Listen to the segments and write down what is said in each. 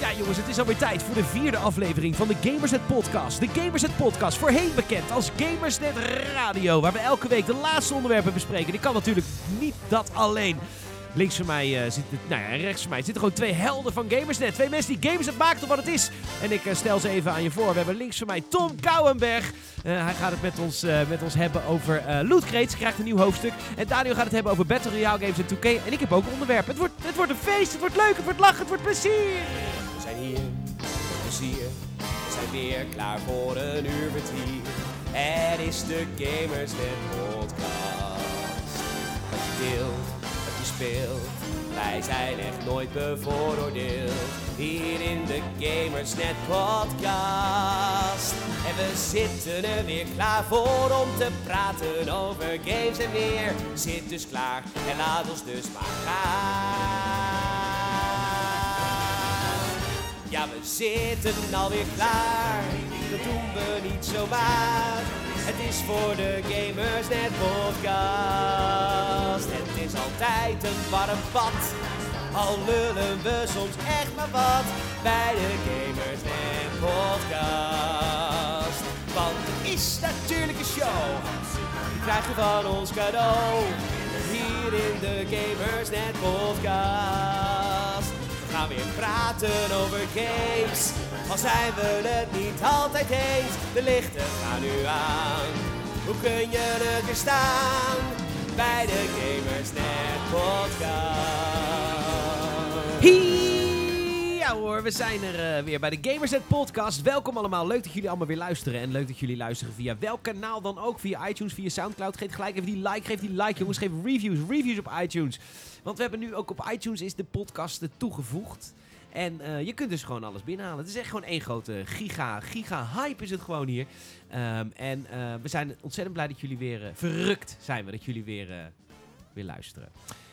Ja, jongens, het is alweer tijd voor de vierde aflevering van de Gamersnet Podcast. De Gamersnet Podcast, voorheen bekend als Gamersnet Radio, waar we elke week de laatste onderwerpen bespreken. Ik kan natuurlijk niet dat alleen. Links van mij uh, zitten, nou ja, rechts van mij zitten gewoon twee helden van Gamersnet. Twee mensen die Gamersnet maken tot wat het is. En ik uh, stel ze even aan je voor. We hebben links van mij Tom Kouwenberg. Uh, hij gaat het met ons, met ons hebben over Loot Crates. krijgt een nieuw hoofdstuk. En Daniel gaat het hebben over Battle Royale games en 2K. En ik heb ook onderwerp. Het wordt, het wordt een feest, het wordt leuk, het wordt lachen, het wordt plezier. Zijn hier, plezier. We zijn weer klaar voor een uur vertier. Het is de Gamersnet podcast. Wat je deelt, wat je speelt. Wij zijn echt nooit bevooroordeeld. Hier in de Gamersnet podcast. En we zitten er weer klaar voor om te praten over games en meer. Zit dus klaar en laat ons dus maar gaan. Ja, we zitten alweer klaar. Dat doen we niet zomaar. Het is voor de Gamers Net podcast. Het is altijd een warm bad. Al lullen we soms echt maar wat bij de Gamers Net podcast. Want het is natuurlijk een show. Die krijg je van ons cadeau. Hier in de Gamers Net podcast. Gaan weer praten over games. Al zijn we het niet altijd eens, de lichten gaan nu aan. Hoe kun je het weer staan bij de Gamersnet podcast? Ja hoor, we zijn er uh, weer bij de Gamersnet Podcast. Welkom allemaal, leuk dat jullie allemaal weer luisteren. En leuk dat jullie luisteren via welk kanaal dan ook. Via iTunes, via Soundcloud. Geef gelijk even die like, geef die like jongens. Geef reviews, reviews op iTunes. Want we hebben nu ook op iTunes is de podcast toegevoegd. En uh, je kunt dus gewoon alles binnenhalen. Het is echt gewoon één grote giga, giga hype is het gewoon hier. Um, en we zijn ontzettend blij dat jullie weer, verrukt zijn we, dat jullie weer, weer luisteren.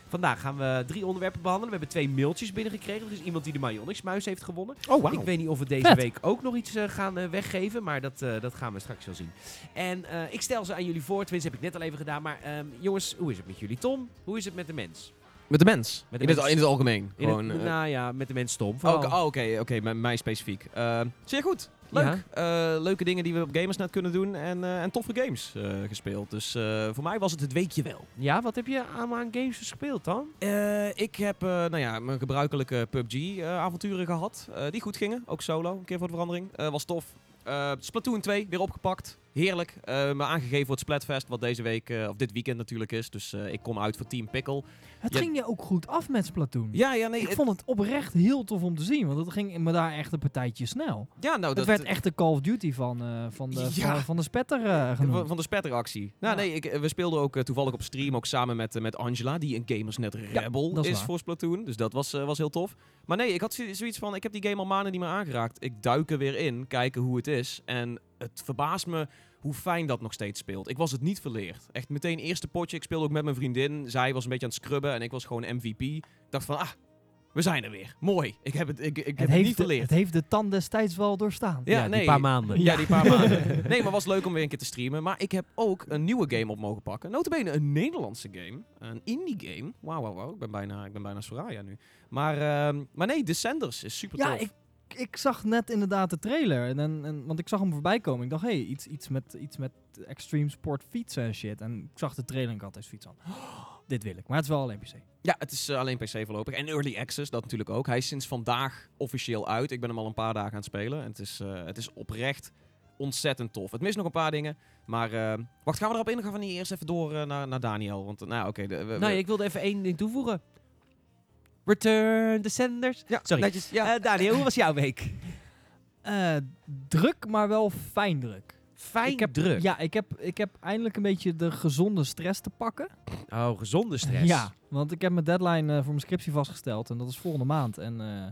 Vandaag gaan we drie onderwerpen behandelen. We hebben twee mailtjes binnengekregen. Er is iemand die de Mayonix muis heeft gewonnen. Oh, wow. Ik weet niet of we deze Vet. week ook nog iets gaan weggeven, maar dat, dat gaan we straks wel zien. En ik stel ze aan jullie voor. Tenminste, heb ik net al even gedaan. Maar um, jongens, hoe is het met jullie? Tom, hoe is het met de mens? Met de mens? Met de in, mens. Het, in het algemeen? In gewoon, het, nou ja, met de mens Tom. Vooral. oh, oké, oké, met mij specifiek. Uh, zeer goed. Leuk. Ja. Uh, leuke dingen die we op Gamersnet kunnen doen en, uh, en toffe games uh, gespeeld. Dus voor mij was het het weekje wel. Ja, wat heb je allemaal aan games gespeeld dan? ik heb nou ja, mijn gebruikelijke PUBG-avonturen gehad. die goed gingen, ook solo, een keer voor de verandering. was tof. Splatoon 2 weer opgepakt. Heerlijk. me aangegeven voor het Splatfest, wat deze week, of dit weekend natuurlijk is. Dus ik kom uit voor Team Pickle. Het ging je ook goed af met Splatoon. Ja, ja, nee. ik het- vond het oprecht heel tof om te zien, want het ging me daar echt een partijtje snel. ja, nou, het dat werd echt de Call of Duty van, eh, van, de, Ja. van, van de spetter eh. Van, van de spetteractie. Nou Ja. nee, ik, we speelden ook eh, toevallig op stream, ook samen met, eh, met Angela, die een Gamersnet Rebel is, voor Splatoon. Dus dat was, eh, was heel tof. Maar nee, ik had zo- zoiets van, ik heb die game al maanden niet meer aangeraakt. Ik duik er weer in, kijken hoe het is. En het verbaast me hoe fijn dat nog steeds speelt. Ik was het niet verleerd. Echt meteen eerste potje. Ik speelde ook met mijn vriendin. Zij was een beetje aan het scrubben en ik was gewoon MVP. Ik dacht van, ah, we zijn er weer. Mooi. Ik heb het, ik, ik heb het, het niet de, verleerd. het heeft de tand destijds wel doorstaan. Ja, die nee. paar maanden. Ja, die paar maanden. Nee, maar was leuk om weer een keer te streamen. Maar ik heb ook een nieuwe game op mogen pakken. Notabene een Nederlandse game. Een indie game. Wauw, wauw, wauw. Ik ben bijna, ik ben bijna Soraya nu. Maar, ehm, maar nee, Descenders is super Ja, tof. ik, ik zag net inderdaad de trailer. En, en, en- want ik zag hem voorbij komen. Ik dacht, hé, hey, iets, iets, met, iets met extreme sport fietsen en shit. En ik zag de trailer en ik had deze fiets aan. dit wil ik. Maar het is wel alleen PC. Ja, het is eh, alleen PC voorlopig. En Early Access, dat natuurlijk ook. Hij is sinds vandaag officieel uit. Ik ben hem al een paar dagen aan het spelen. En het is, eh, het is oprecht ontzettend tof. Het mist nog een paar dingen. Maar eh, wacht, gaan we erop in? Dan gaan we niet eerst even door naar, naar Daniel. Want nou, oké. we- Nou, ik wilde even één ding toevoegen. Return the Senders. ja, Sorry. netjes. Ja. Eh, Daniel, hoe was jouw week? Eh, druk, maar wel fijn druk. Fijn ik heb, druk. Ja, ik heb, ik heb eindelijk een beetje de gezonde stress te pakken. Oh, gezonde stress. Ja, want ik heb mijn deadline eh, voor mijn scriptie vastgesteld en dat is volgende maand. En eh,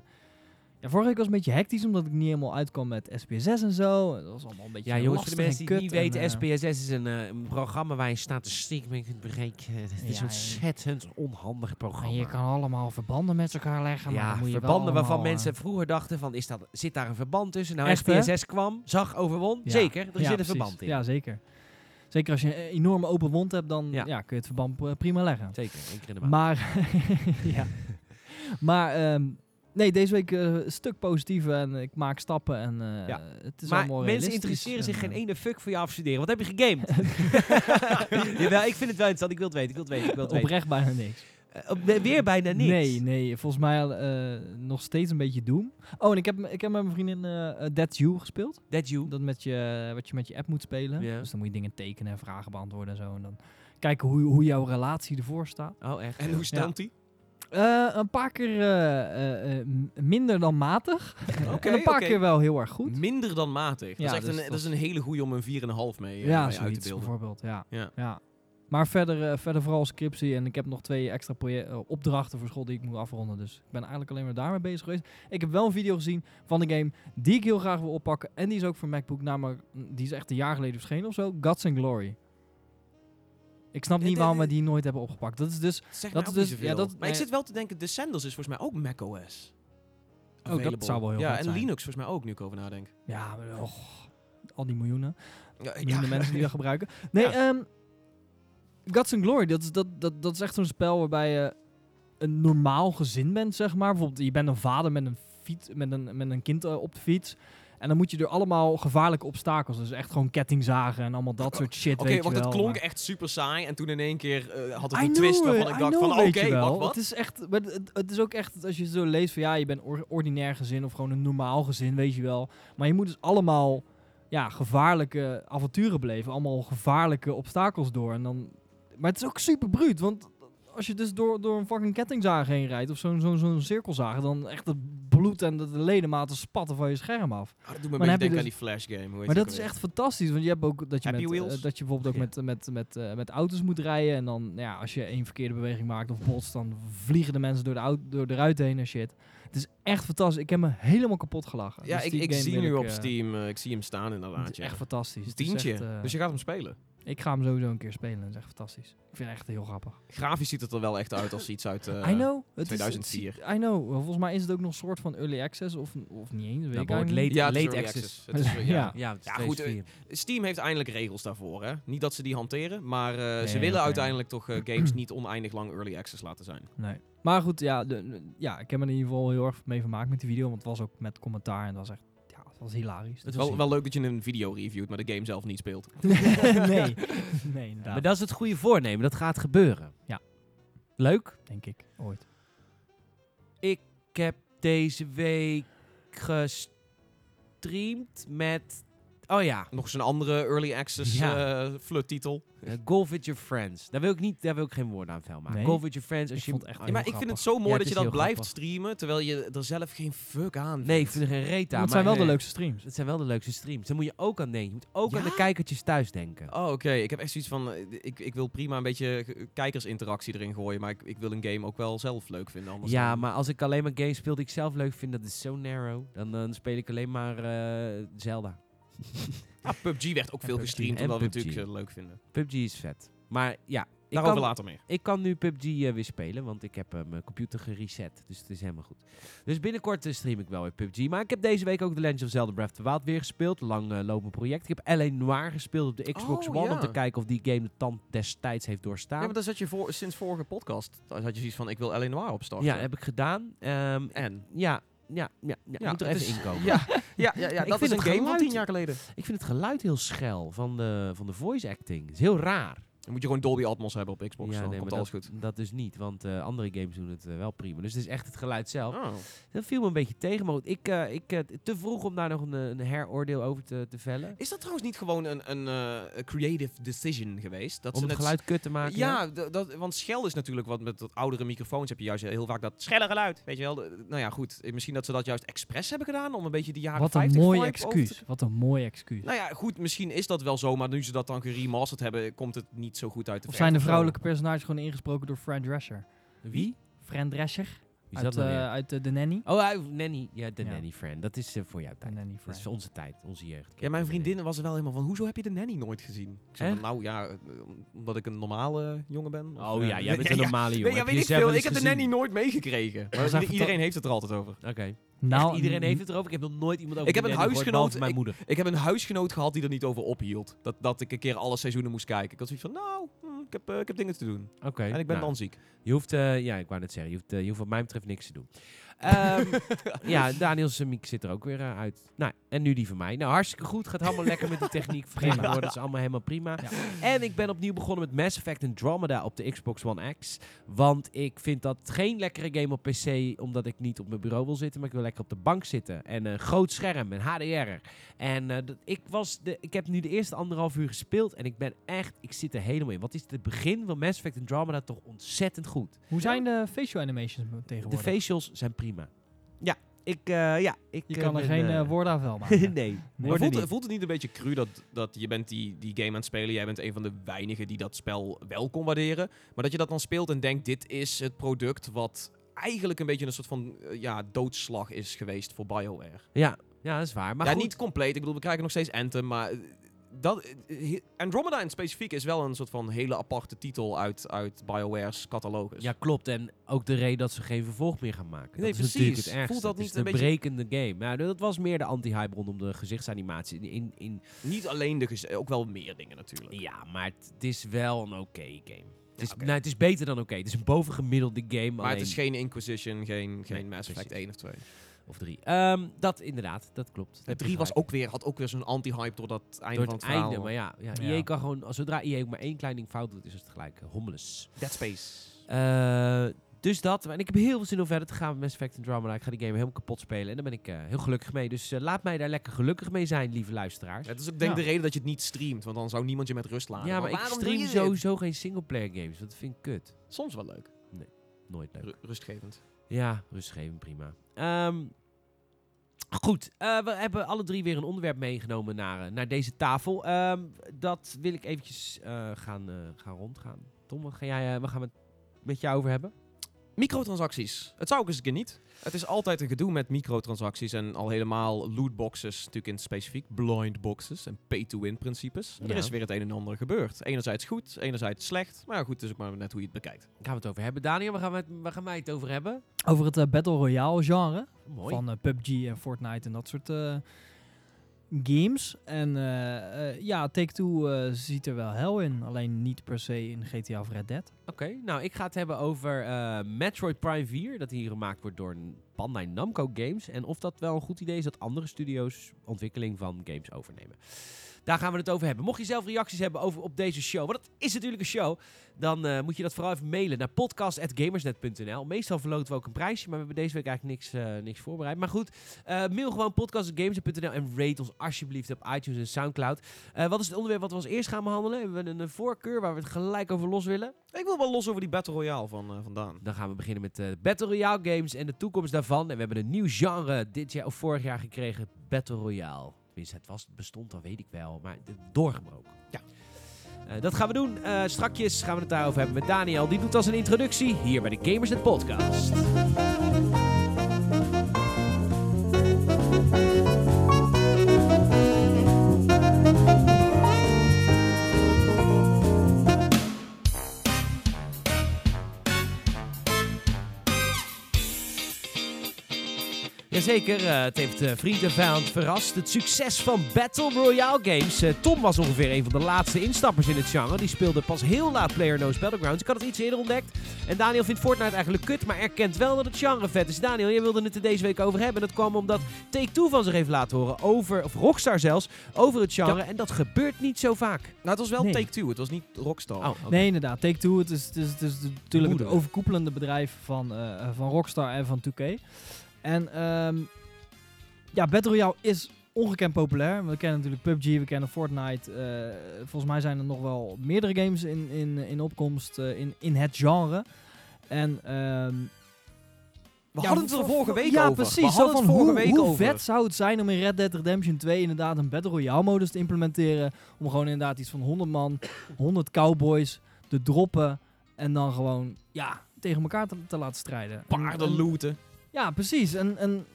ja, vorige week was een beetje hectisch omdat ik niet helemaal uitkwam met SPSS en zo. Dat was allemaal een beetje Ja, jongens, voor de mensen en die niet weten, en, eh, SPSS is een, eh, een programma waar je statistiek kunt berekenen. Het is Ja, een ontzettend onhandig programma. en je kan allemaal verbanden met elkaar leggen. maar ja, moet je wel verbanden waarvan allemaal, mensen eh, vroeger dachten van, is dat, zit daar een verband tussen? Nou? SPSS kwam, zag, overwon. ja. Zeker, er zit een precies. verband in. Ja, zeker. Zeker als je een enorme open wond hebt, dan Ja. kun je het verband eh, prima leggen. Zeker, één keer in de maand. Maar, ja. maar ehm, Nee, deze week eh, een stuk positiever en ik maak stappen en eh, Ja. het is maar allemaal mensen realistisch interesseren zich en, geen eh, ene fuck voor je afstuderen. Wat heb je gegamed? Jawel, ik vind het wel interessant. Ik wil het weten. Ik wil het weten. Ik wil het weten. Oprecht bijna niks. Eh, op- weer bijna niks. Nee, nee. Volgens mij eh, nog steeds een beetje Doom. Oh, en ik heb, ik heb met mijn vriendin eh eh, That's You gespeeld. That you. Dat met je, wat je met je app moet spelen. Ja. Dus dan moet je dingen tekenen en vragen beantwoorden en zo. En dan kijken hoe, hoe jouw relatie ervoor staat. Oh, echt? En hoe stelt die? Eh, een paar keer eh, eh, minder dan matig. Oké, en een paar keer wel heel erg goed. Minder dan matig. Dat is echt dus een, dat is een hele goede om een 4,5 mee, ja, mee uit te beelden. bijvoorbeeld. Ja. Ja. Ja. Maar verder, verder vooral scriptie. En ik heb nog twee extra opdrachten voor school die ik moet afronden. Dus ik ben eigenlijk alleen maar daarmee bezig geweest. Ik heb wel een video gezien van de game die ik heel graag wil oppakken. En die is ook voor MacBook. Namelijk, die is echt een jaar geleden verschenen of zo. Gods and Glory. Ik snap Ja, niet waarom we die nooit hebben opgepakt. Dat is dus... Zeg Dat dat is dus- ja, ja, dat- maar ik nee. zit wel te denken, Descendants is volgens mij ook macOS. dat Available. zou wel heel Ja, en zijn. Linux volgens mij ook, nu ik over nadenk. Ja, och, al die miljoenen. Ja, miljoenen mensen die dat gebruiken. Nee, ehm Gods and Glory, dat is, dat, dat, dat is echt zo'n spel waarbij je een normaal gezin bent, zeg maar. Bijvoorbeeld, je bent een vader met een, fiets, met een, met een kind eh, op de fiets. En dan moet je door allemaal gevaarlijke obstakels. Dus echt gewoon kettingzagen en allemaal dat soort shit, Oké, weet je want het klonk maar- echt super saai en toen in één keer eh, had het I een twist it, waarvan ik dacht know, van oké, wat, wat? Het is echt, maar het, het is ook echt, als je zo leest van ja, je bent or- ordinair gezin of gewoon een normaal gezin, weet je wel. Maar je moet dus allemaal ja, gevaarlijke avonturen beleven, allemaal gevaarlijke obstakels door. En dan, maar het is ook super bruut, want als je dus door, door een fucking kettingzaag heen rijdt of zo'n zo'n zo'n cirkelzaag, dan echt het bloed en de, de ledematen spatten van je scherm af. Ah, dat doet me Maar een denken je aan die Flash game. Hoe Maar dat is echt fantastisch, want je hebt ook dat je, Happy met, eh, dat je bijvoorbeeld ook Ja. met, met, met, eh, met auto's moet rijden. En dan, nou ja, als je één verkeerde beweging maakt of botst, dan vliegen de mensen door de, auto, door de ruit heen en shit. Het is echt fantastisch. Ik heb me helemaal kapot gelachen. Ja, Dus ik, ik zie nu ik, op eh, Steam, ik zie hem staan inderdaad. Het is ja. echt fantastisch. Een tientje. echt, dus je gaat hem spelen. Ik ga hem sowieso een keer spelen. Dat is echt fantastisch. Ik vind het echt heel grappig. Grafisch ziet het er wel echt uit als iets uit... eh, I know. Het is- 2004. het is- I know. Volgens mij is het ook nog een soort van early access of, of niet eens. Weet Nou, ik niet. Ja, late early access. Het is, ja. Ja. Ja, het is Ja, goed, 2004. Steam heeft eindelijk regels daarvoor. Hè? Niet dat ze die hanteren, maar eh, ze willen uiteindelijk toch eh, games niet oneindig lang early access laten zijn. Nee. Maar goed, ja, de, ja, ik heb me er in ieder geval heel erg mee vermaakt met die video. Want het was ook met commentaar en dat was echt, het was hilarisch. Het is wel, wel leuk dat je een video reviewt, maar de game zelf niet speelt. nee, nee, inderdaad. Maar dat is het goede voornemen. Dat gaat gebeuren. Ja. Leuk. denk ik, ooit. Ik heb deze week gestreamd met... Oh ja, Nog eens een andere early access Ja. eh fluttitel. eh, Golf with your friends. Daar wil ik, niet, daar wil ik geen woorden aan vuil maken. Nee. Golf with your friends. Als Ik je, vond het echt oh, Ja, maar ik vind het zo mooi Ja, dat je dat blijft grappig. streamen, terwijl je er zelf geen fuck aan Nee, ik vindt. vind er geen reet aan. het zijn wel maar, de leukste streams. Het zijn wel de leukste streams. Daar moet je ook aan denken. Je moet ook aan de kijkertjes thuis denken. Oh, oké. Ik heb echt zoiets van, eh, ik, ik wil prima een beetje kijkersinteractie erin gooien, maar ik, ik wil een game ook wel zelf leuk vinden. Anders Ja, dan- maar als ik alleen maar games speel die ik zelf leuk vind, dat is zo narrow. Dan, dan speel ik alleen maar eh, Zelda. Ah, PUBG werd ook En veel PUBG. gestreamd, En omdat we PUBG. natuurlijk eh, leuk vinden. PUBG is vet. Maar ja, ik Daarover kan, later meer. ik kan nu PUBG eh, weer spelen, want ik heb eh, mijn computer gereset. Dus het is helemaal goed. Dus binnenkort stream ik wel weer PUBG. Maar ik heb deze week ook The Legend of Zelda Breath of the Wild weer gespeeld. Lang lopend project. Ik heb L.A. Noir gespeeld op de Xbox Oh, One. ja. Om te kijken of die game de tand destijds heeft doorstaan. Ja, maar dan zat je voor, sinds vorige podcast, dan had je zoiets van, ik wil L.A. Noir opstarten. Ja, heb ik gedaan. Ehm, En? ja, ja, ja, ja, Ja, moet er even inkomen. Ja, ja, ja, ja dat is een game van geluid- tien jaar geleden. Ik vind het geluid heel schel van de, van de voice acting. Het is heel raar. Dan moet je gewoon Dolby Atmos hebben op Xbox, dan nee, komt alles dat, goed. dat dus niet, want eh, andere games doen het eh, wel prima. Dus het is echt het geluid zelf. Oh. Dat viel me een beetje tegen, maar goed, ik, eh, ik, te vroeg om daar nog een, een heroordeel over te, te vellen. Is dat trouwens niet gewoon een, een eh, een creative decision geweest? Dat om ze het geluid kut te maken. Ja, dat, want schel is natuurlijk wat met dat oudere microfoons heb je juist heel vaak dat schelle geluid. Weet je wel? De- nou ja, goed. Misschien dat ze dat juist expres hebben gedaan om een beetje die jaren Wat een 50 mooi vibe over te- excuus. Wat een mooi excuus. Nou ja, goed. Misschien is dat wel zo, maar nu ze dat dan geremasterd hebben, komt het niet zo goed uit de Of zijn de vrouwelijke personages gewoon ingesproken door Fran Drescher? Wie? Fran Drescher? Is Uit, dat nou eh, weer? uit eh, The Nanny? Oh, Nanny. Ja, de Ja. Nanny Friend. Dat is eh, voor jouw tijd. Nanny Dat Fran. is voor onze tijd, onze jeugd. Ja, mijn vriendin was er wel helemaal van, hoezo heb je de nanny nooit gezien? Ik zei nou ja, omdat ik een normale jongen ben. Of, Oh ja, jij bent ja, een ja. normale jongen. Nee, ja, Heb je weet ik veel. heb de nanny nooit meegekregen. Maar iedereen heeft het er altijd over. Oké. Nou, Echt, iedereen heeft het erover. Ik heb nog nooit iemand over Ik heb een gehoord, huisgenoot- behalve mijn ik- moeder. Ik heb een huisgenoot gehad die er niet over ophield. Dat, dat ik een keer alle seizoenen moest kijken. Ik had zoiets van, nou, ik, heb, eh, ik heb dingen te doen. Oké. En ik ben nou, dan ziek. Je hoeft, eh, ja, ik wou net zeggen, je hoeft, eh, je hoeft wat mij betreft niks te doen. Ehm, ja, Daniels mic zit er ook weer eh, uit. Nou, en nu die van mij. Nou, hartstikke goed. Gaat allemaal lekker met die techniek. Prima. hoor, dat is allemaal helemaal prima. Ja. En ik ben opnieuw begonnen met Mass Effect Andromeda op de Xbox One X. Want ik vind dat geen lekkere game op PC, omdat ik niet op mijn bureau wil zitten, maar ik wil lekker op de bank zitten. En een groot scherm, en HDR. En eh, dat, ik, was de, ik heb nu de eerste anderhalf uur gespeeld en ik ben echt, ik zit er helemaal in. Wat is het begin van Mass Effect Andromeda toch ontzettend goed. Hoe zijn de facial animations De tegenwoordig? facials zijn prima. Ja, ik, eh, ja, ik Je eh, kan er ben, geen eh, eh, woorden aan vuil maken. nee, Nee. Voelt, niet. het- voelt het niet een beetje cru dat, dat je bent die, die game aan het spelen, jij bent een van de weinigen die dat spel wel kon waarderen, maar dat je dat dan speelt en denkt, dit is het product wat eigenlijk een beetje een soort van eh, ja, doodslag is geweest voor BioWare. Ja, ja, dat is waar. Maar ja, goed, niet compleet, ik bedoel, we krijgen nog steeds Anthem, maar eh, dat, eh, Andromeda in specifiek is wel een soort van hele aparte titel uit, uit BioWare's catalogus. Ja, klopt. En ook de reden dat ze geen vervolg meer gaan maken. Nee, dat is natuurlijk precies. het ergste. Voelt dat is niet een de beetje- brekende game. Dat was meer de anti-hype rondom de gezichtsanimatie. In, in, Niet alleen de gez- ook wel meer dingen natuurlijk. ja, maar het, is wel een oké game. Het is, nou, het is beter dan oké. Het is een bovengemiddelde game. Maar alleen, het is geen Inquisition, geen, geen Nee, Mass Effect precies. 1 of 2. Of drie. Ehm, dat inderdaad, dat klopt. De 3 was ook weer, had ook weer zo'n anti-hype door dat einde door van het het verhaal. einde. Maar ja, ja, Ja. EA kan gewoon, zodra EA ook maar één klein ding fout doet, is het gelijk uh, hommeles. Dead Space. Eh, dus dat. En ik heb heel veel zin om verder te gaan met Mass Effect Andromeda. Ik ga die game helemaal kapot spelen. En daar ben ik eh, heel gelukkig mee. Dus eh, laat mij daar lekker gelukkig mee zijn, lieve luisteraars. Het is ook denk ik Ja. de reden dat je het niet streamt, want dan zou niemand je met rust laten. ja, maar ik waarom stream sowieso geen singleplayer games. Want dat vind ik kut. Soms wel leuk. Nooit leuk. Ru- rustgevend. Ja, rustgevend, prima. Ehm, goed, eh, we hebben alle drie weer een onderwerp meegenomen naar, eh, naar deze tafel. Ehm, dat wil ik eventjes eh, gaan, gaan rondgaan. Tom, wat ga jij, we gaan het met jou over hebben? Microtransacties. Het zou ook eens een keer niet. Het is altijd een gedoe met microtransacties en al helemaal lootboxes, natuurlijk in het specifiek, blind boxes en pay-to-win principes. Er is weer het een en ander gebeurd. Enerzijds goed, enerzijds slecht. Maar ja, goed, het is ook maar net hoe je het bekijkt. Daar gaan we het over hebben. Daniel, waar gaan, we het, waar gaan wij het over hebben? Over het eh, Battle Royale genre. Mooi. Van eh, PUBG en Fortnite en dat soort eh, games. En eh, eh, ja, Take-Two eh, ziet er wel hel in. Alleen niet per se in GTA of Red Dead. Oké, nou ik ga het hebben over Metroid Prime 4. Dat hier gemaakt wordt door Bandai Namco Games. En of dat wel een goed idee is dat andere studio's ontwikkeling van games overnemen. Daar gaan we het over hebben. Mocht je zelf reacties hebben over op deze show, want het is natuurlijk een show, dan eh, moet je dat vooral even mailen naar podcast.gamersnet.nl. Meestal verloten we ook een prijsje, maar we hebben deze week eigenlijk niks, eh, niks voorbereid. Maar goed, eh, mail gewoon podcast.gamersnet.nl en rate ons alsjeblieft op iTunes en Soundcloud. Wat is het onderwerp wat we als eerst gaan behandelen? Hebben we een, een voorkeur waar we het gelijk over los willen? Ik wil wel los over die Battle Royale van vandaan. Dan gaan we beginnen met Battle Royale games en de toekomst daarvan. En we hebben een nieuw genre dit jaar of vorig jaar gekregen, Battle Royale. Tenminste, het was, bestond, dat weet ik wel, maar doorgebroken. Ja. Eh, dat gaan we doen. Eh strakjes gaan we het daarover hebben met Daniel. Die doet als een introductie hier bij de Gamers Net Podcast. Jazeker, eh, het heeft eh, vriend en vijand verrast. Het succes van Battle Royale games. Eh, Tom was ongeveer een van de laatste instappers in het genre. Die speelde pas heel laat PlayerUnknown's Battlegrounds. Ik had het iets eerder ontdekt. En Daniel vindt Fortnite eigenlijk kut, maar erkent wel dat het genre vet is. Daniel, jij wilde het er deze week over hebben. Dat kwam omdat Take-Two van zich heeft laten horen over, of Rockstar zelfs, over het genre. En dat gebeurt niet zo vaak. Nou, het was wel Nee. Take-Two, het was niet Rockstar. Oh. Nee, inderdaad. Take-Two, het is, het is, het is natuurlijk het overkoepelende bedrijf van, eh, van Rockstar en van 2K. En ehm, ja, Battle Royale is ongekend populair. We kennen natuurlijk PUBG, we kennen Fortnite. eh, volgens mij zijn er nog wel meerdere games in, in, in opkomst eh, in, in het genre. En ehm, We ja, hadden het er vorige week ja, over. precies. We hadden het vorige hoe, week hoe over. vet zou het zijn om in Red Dead Redemption 2 inderdaad een Battle Royale modus te implementeren. Om gewoon inderdaad iets van 100 man, 100 cowboys te droppen. En dan gewoon ja, tegen elkaar te, te laten strijden. En- Paarden en- looten. Ja, precies. En, en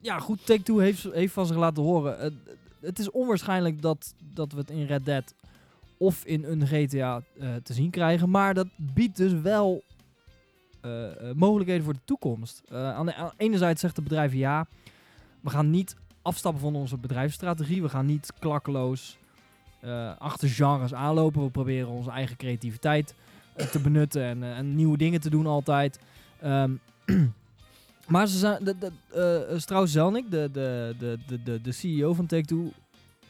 ja, goed, Take-Two heeft, heeft van zich laten horen. Het, het is onwaarschijnlijk dat, dat we het in Red Dead of in een GTA eh, te zien krijgen. Maar dat biedt dus wel eh, eh, mogelijkheden voor de toekomst. Aan de aan- enerzijds zegt het bedrijf ja, we gaan niet afstappen van onze bedrijfsstrategie. We gaan niet klakkeloos achter genres aanlopen. We proberen onze eigen creativiteit te benutten en, en nieuwe dingen te doen altijd. Ehm, Maar ze zijn, de, de, eh, eh, Strauss Zelnick, de, de, de, de, de, de CEO van Take-Two,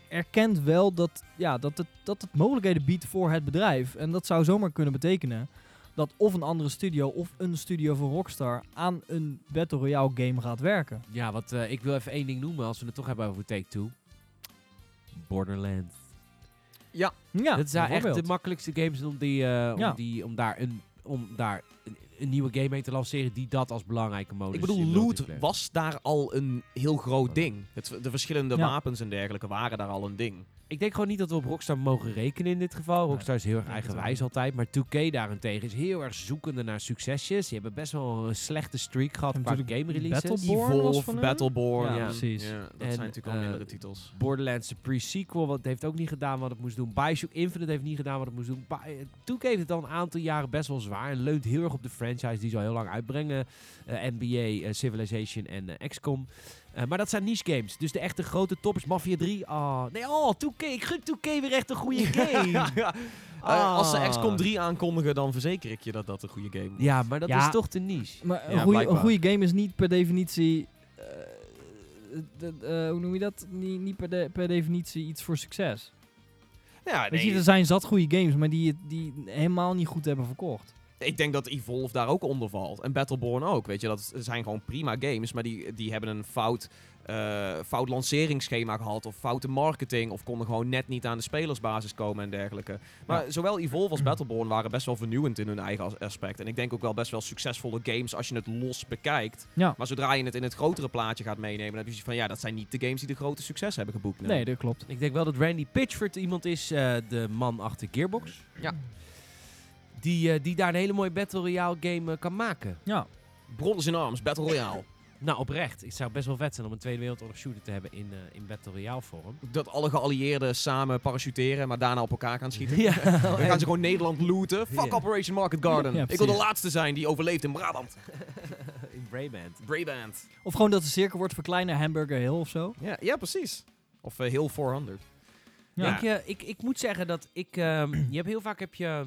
erkent wel dat, ja, dat, het, dat het mogelijkheden biedt voor het bedrijf. En dat zou zomaar kunnen betekenen dat of een andere studio of een studio van Rockstar aan een Battle Royale game gaat werken. Ja, wat, eh, ik wil even één ding noemen als we het toch hebben over Take-Two. Borderlands. Ja, dat zijn echt de makkelijkste games om, die, eh, om, Ja. die, om daar, een, om daar een, een nieuwe game mee te lanceren die dat als belangrijke modus Ik bedoel, loot was daar al een heel groot ding. Het, de verschillende Ja. wapens en dergelijke waren daar al een ding. Ik denk gewoon niet dat we op Rockstar mogen rekenen in dit geval. Nee, Rockstar is heel erg eigenwijs altijd. Maar 2K daarentegen is heel erg zoekende naar succesjes. Die hebben best wel een slechte streak gehad qua game releases. Battleborn was Evolve, van? Battleborn. Ja, Ja. precies. Ja, dat En, zijn natuurlijk al eh, meerdere titels. Borderlands de pre-sequel, wat heeft ook niet gedaan wat het moest doen. Bioshock Infinite heeft niet gedaan wat het moest doen. Bi- eh, 2K heeft het al een aantal jaren best wel zwaar. En leunt heel erg op de franchise die ze al heel lang uitbrengen. Eh, NBA, Civilization en XCOM. Eh, maar dat zijn niche games. Dus de echte grote toppers, Mafia 3. Oh, nee, oh, 2K. Ik gun 2K weer echt een goede game. ja, ja. Ah. Eh, als ze XCOM 3 aankondigen, dan verzeker ik je dat dat een goede game is. Ja, maar dat Ja. is toch te niche. Maar een, goede, een blijkbaar. goede game is niet per definitie. eh, de- eh, hoe noem je dat? Niet, niet per, de- per definitie iets voor succes. Ja, Weet je, er zijn zat goede games, maar die, die helemaal niet goed hebben verkocht. Ik denk dat Evolve daar ook onder valt. En Battleborn ook. Weet je, dat zijn gewoon prima games, maar die, die hebben een fout, eh, fout lanceringsschema gehad. Of foute marketing. Of konden gewoon net niet aan de spelersbasis komen en dergelijke. Maar zowel Evolve als Battleborn waren best wel vernieuwend in hun eigen as- aspect. En ik denk ook wel best wel succesvolle games als je het los bekijkt. Ja. Maar zodra je het in het grotere plaatje gaat meenemen, dan heb je zoiets van ja, dat zijn niet de games die de grote succes hebben geboekt. Nee, dat klopt. Ik denk wel dat Randy Pitchford iemand is, eh, de man achter Gearbox. Ja. Die, eh, die daar een hele mooie Battle Royale game eh, kan maken. Ja, Brothers in Arms, Battle Royale. Nou, oprecht. Het zou best wel vet zijn om een Tweede Wereldoorlog shooter te hebben in, eh, in Battle Royale vorm. Dat alle geallieerden samen parachuteren, maar daarna op elkaar gaan schieten. ja, Dan gaan ze gewoon Nederland looten. Fuck. Operation Market Garden. Ja, ik wil de laatste zijn die overleeft in Brabant. in Brayband. Brabant. Of gewoon dat de cirkel wordt verkleinen, Hamburger Hill of zo. Ja, ja precies. Of heel 400. Ja. Ik, ik, ik moet zeggen dat ik... ehm, je hebt heel vaak heb je...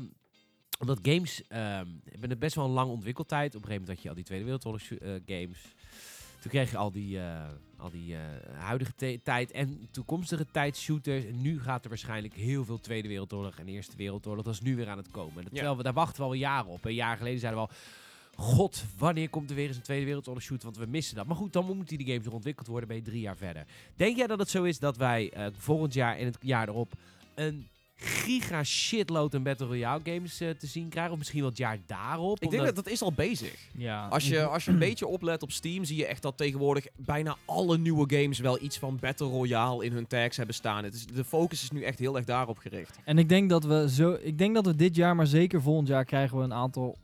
Omdat games ehm hebben het best wel een lange ontwikkeltijd. Op een gegeven moment had je al die Tweede Wereldoorlog eh, games. Toen kreeg je al die, eh, al die eh, huidige tijd en toekomstige tijd shooters. En nu gaat er waarschijnlijk heel veel Tweede Wereldoorlog en Eerste Wereldoorlog. Dat is nu weer aan het komen. En dat- Terwijl we, daar wachten we al jaren op. Een jaar geleden zeiden we al... God, wanneer komt er weer eens een Tweede Wereldoorlog shoot? Want we missen dat. Maar goed, dan moeten die games nog ontwikkeld worden. Ben je drie jaar verder. Denk jij dat het zo is dat wij volgend jaar en het jaar erop een giga shitload aan Battle Royale games eh, te zien krijgen? Of misschien wel het jaar daarop? Ik denk dat dat is al bezig. Ja. Als je, als je een beetje oplet op Steam, zie je echt dat tegenwoordig bijna alle nieuwe games wel iets van Battle Royale in hun tags hebben staan. Het is, de focus is nu echt heel erg daarop gericht. En ik denk dat we zo, ik denk dat we dit jaar, maar zeker volgend jaar, krijgen we een aantal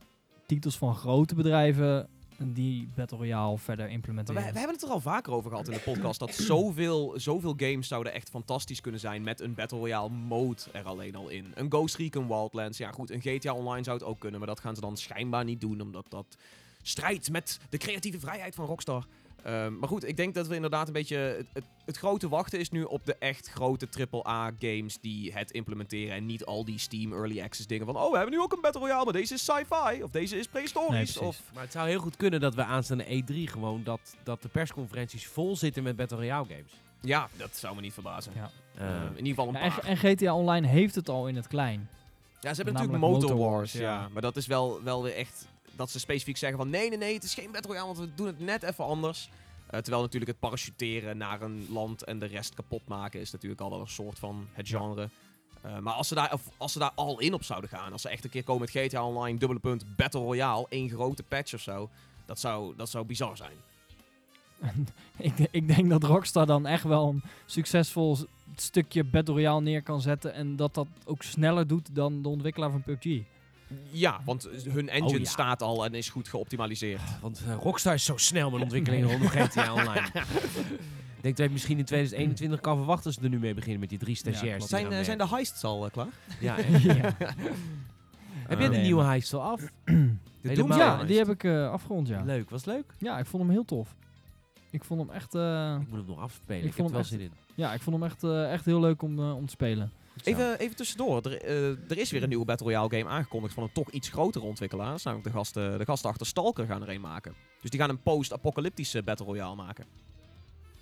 titels van grote bedrijven die Battle Royale verder implementeren. we, we hebben het er al vaker over gehad in de podcast. Dat zoveel, zoveel games zouden echt fantastisch kunnen zijn met een Battle Royale mode er alleen al in. Een Ghost Recon Wildlands. Ja goed, een GTA Online zou het ook kunnen. Maar dat gaan ze dan schijnbaar niet doen. Omdat dat strijdt met de creatieve vrijheid van Rockstar. Ehm, maar goed, ik denk dat we inderdaad een beetje... Het, het, het grote wachten is nu op de echt grote AAA-games die het implementeren. En niet al die Steam Early Access dingen van... Oh, we hebben nu ook een Battle Royale, maar deze is sci-fi. Of deze is prehistorisch. of Maar het zou heel goed kunnen dat we aanstaande E3 gewoon dat, dat de persconferenties vol zitten met Battle Royale games. Ja, dat zou me niet verbazen. Ja. Eh, Ehm, in ieder geval een Ja, paar. en, GTA Online heeft het al in het klein. Ja, ze hebben Namelijk natuurlijk Motor, Motor Wars, Wars, ja. ja. Maar dat is wel, wel weer echt... Dat ze specifiek zeggen van... Nee, nee, nee, het is geen Battle Royale, want we doen het net even anders. Eh, terwijl natuurlijk het parachuteren naar een land en de rest kapot maken... is natuurlijk al wel een soort van het genre. Eh, maar als ze, daar, of als ze daar al in op zouden gaan... Als ze echt een keer komen met GTA Online, dubbele punt, Battle Royale... één grote patch of zo... Dat zou, dat zou bizar zijn. ik, ik denk dat Rockstar dan echt wel een succesvol stukje Battle Royale neer kan zetten. En dat dat ook sneller doet dan de ontwikkelaar van PUBG. Ja, want hun engine Oh ja. staat al en is goed geoptimaliseerd. Want eh, Rockstar is zo snel met ontwikkelingen rondom GTA Online. Ik denk dat je misschien in 2021 kan verwachten als ze er nu mee beginnen met die drie stagiairs. Zijn, eh, zijn de heists al eh, klaar? Ja, echt. ja. Heb jij de Nee, nieuwe heist al af? De Helemaal. Ja, heist. die heb ik afgerond, ja. Leuk, was het leuk? Ja, ik vond hem heel tof. Ik vond hem echt, eh, Ik moet hem nog afspelen. Ik Ik, heb vond er wel hem zin in. ja, ik vond hem echt, eh, echt heel leuk om, eh, om te spelen. Even, even tussendoor. Er, eh, er is weer een nieuwe Battle Royale game aangekondigd van een toch iets grotere ontwikkelaar. Dat namelijk de gasten, de gasten achter Stalker gaan er een maken. Dus die gaan een post-apocalyptische Battle Royale maken.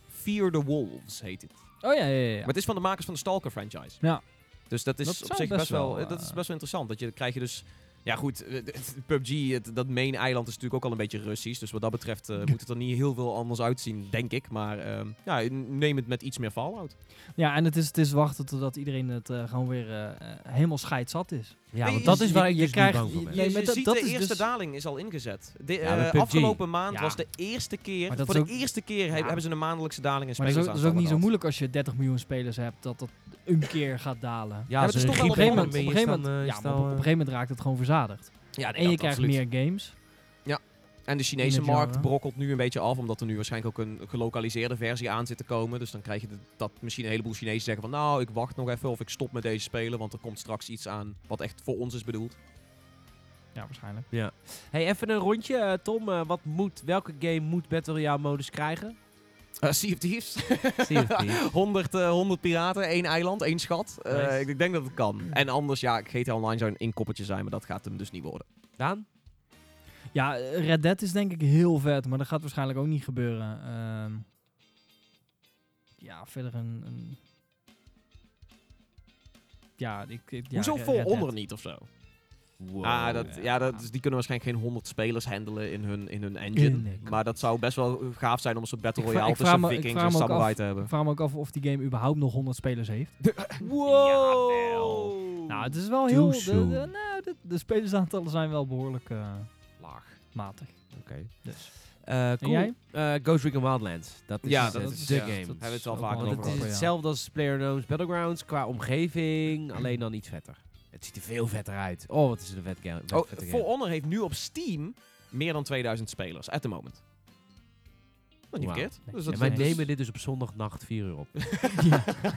Fear the Wolves heet het. Oh ja, ja, ja. Maar het is van de makers van de Stalker franchise. Ja. Dus dat is Dat op zich best wel, wel, eh, dat is eh, best wel interessant. Dat je krijg je dus. Ja goed, eh, PUBG, het, dat main eiland is natuurlijk ook al een beetje Russisch. Dus wat dat betreft eh, moet het er niet heel veel anders uitzien, denk ik. Maar ehm, ja, neem het met iets meer Fallout. Ja, en het is, het is wachten totdat iedereen het eh, gewoon weer helemaal scheidzat is. Ja, Nee, want dat is waar je- ik je dus krijgt- je-. Je, Nee, je maar dat- ziet dat de is eerste dus- daling is al ingezet. De, Ja, eh, afgelopen maand Ja. was de eerste keer, Maar dat voor de eerste keer Ja. hebben ze een maandelijkse daling in Maar dat is ook, dat is ook niet zo moeilijk als je 30 miljoen spelers hebt, dat dat een keer gaat dalen. Ja, het is toch op een gegeven moment, raakt het gewoon verzadigd. Ja, en je krijgt meer games. En de Chinese in markt brokkelt nu een beetje af, omdat er nu waarschijnlijk ook een gelokaliseerde versie aan zit te komen. Dus dan krijg je de- dat misschien een heleboel Chinezen zeggen van nou, ik wacht nog even of ik stop met deze spelen, want er komt straks iets aan wat echt voor ons is bedoeld. Ja, waarschijnlijk. Hey, even een rondje. eh, Tom, eh, wat moet, welke game moet Battle Royale modus krijgen? Uh, sea of Thieves. Sea of Thieves. 100, eh, 100 piraten, één eiland, één schat. Eh, Nice. ik, ik denk dat het kan. En anders, ja, GTA Online zou een inkoppertje zijn, maar dat gaat hem dus niet worden. Daan? Ja, Red Dead is denk ik heel vet, maar dat gaat waarschijnlijk ook niet gebeuren. Ehm, ja, verder een... een ja, ik... ik ja, Hoezo Red- vol Red Dead. onder niet of zo? Wow. ah, dat, ja, dat, ja. dus die kunnen waarschijnlijk geen 100 spelers handelen in hun, in hun engine. Nee, maar dat zou best wel gaaf zijn om een soort Battle Royale tussen me- Vikings en Samurai af- te hebben. Ik vraag me ook af of die game überhaupt nog 100 spelers heeft. Wow. Nou, het is wel Too heel... De, nou, de, de spelersaantallen zijn wel behoorlijk eh. Matig. Oké. Dus. Eh, cool. jij? Eh, Ghost Recon Wildlands. Dat is, Ja, dat de is- de ja, game. dat hebben we het wel Want over het is hetzelfde als PlayerUnknown's Battlegrounds qua omgeving, alleen dan iets vetter. Het ziet er veel vetter uit. Oh, wat is het een vet game. Oh, For. Honor heeft nu op Steam meer dan 2000 spelers, at the moment. Dat is niet verkeerd. Nee. Dus En wij nemen dit dus op zondagnacht 4 uur op.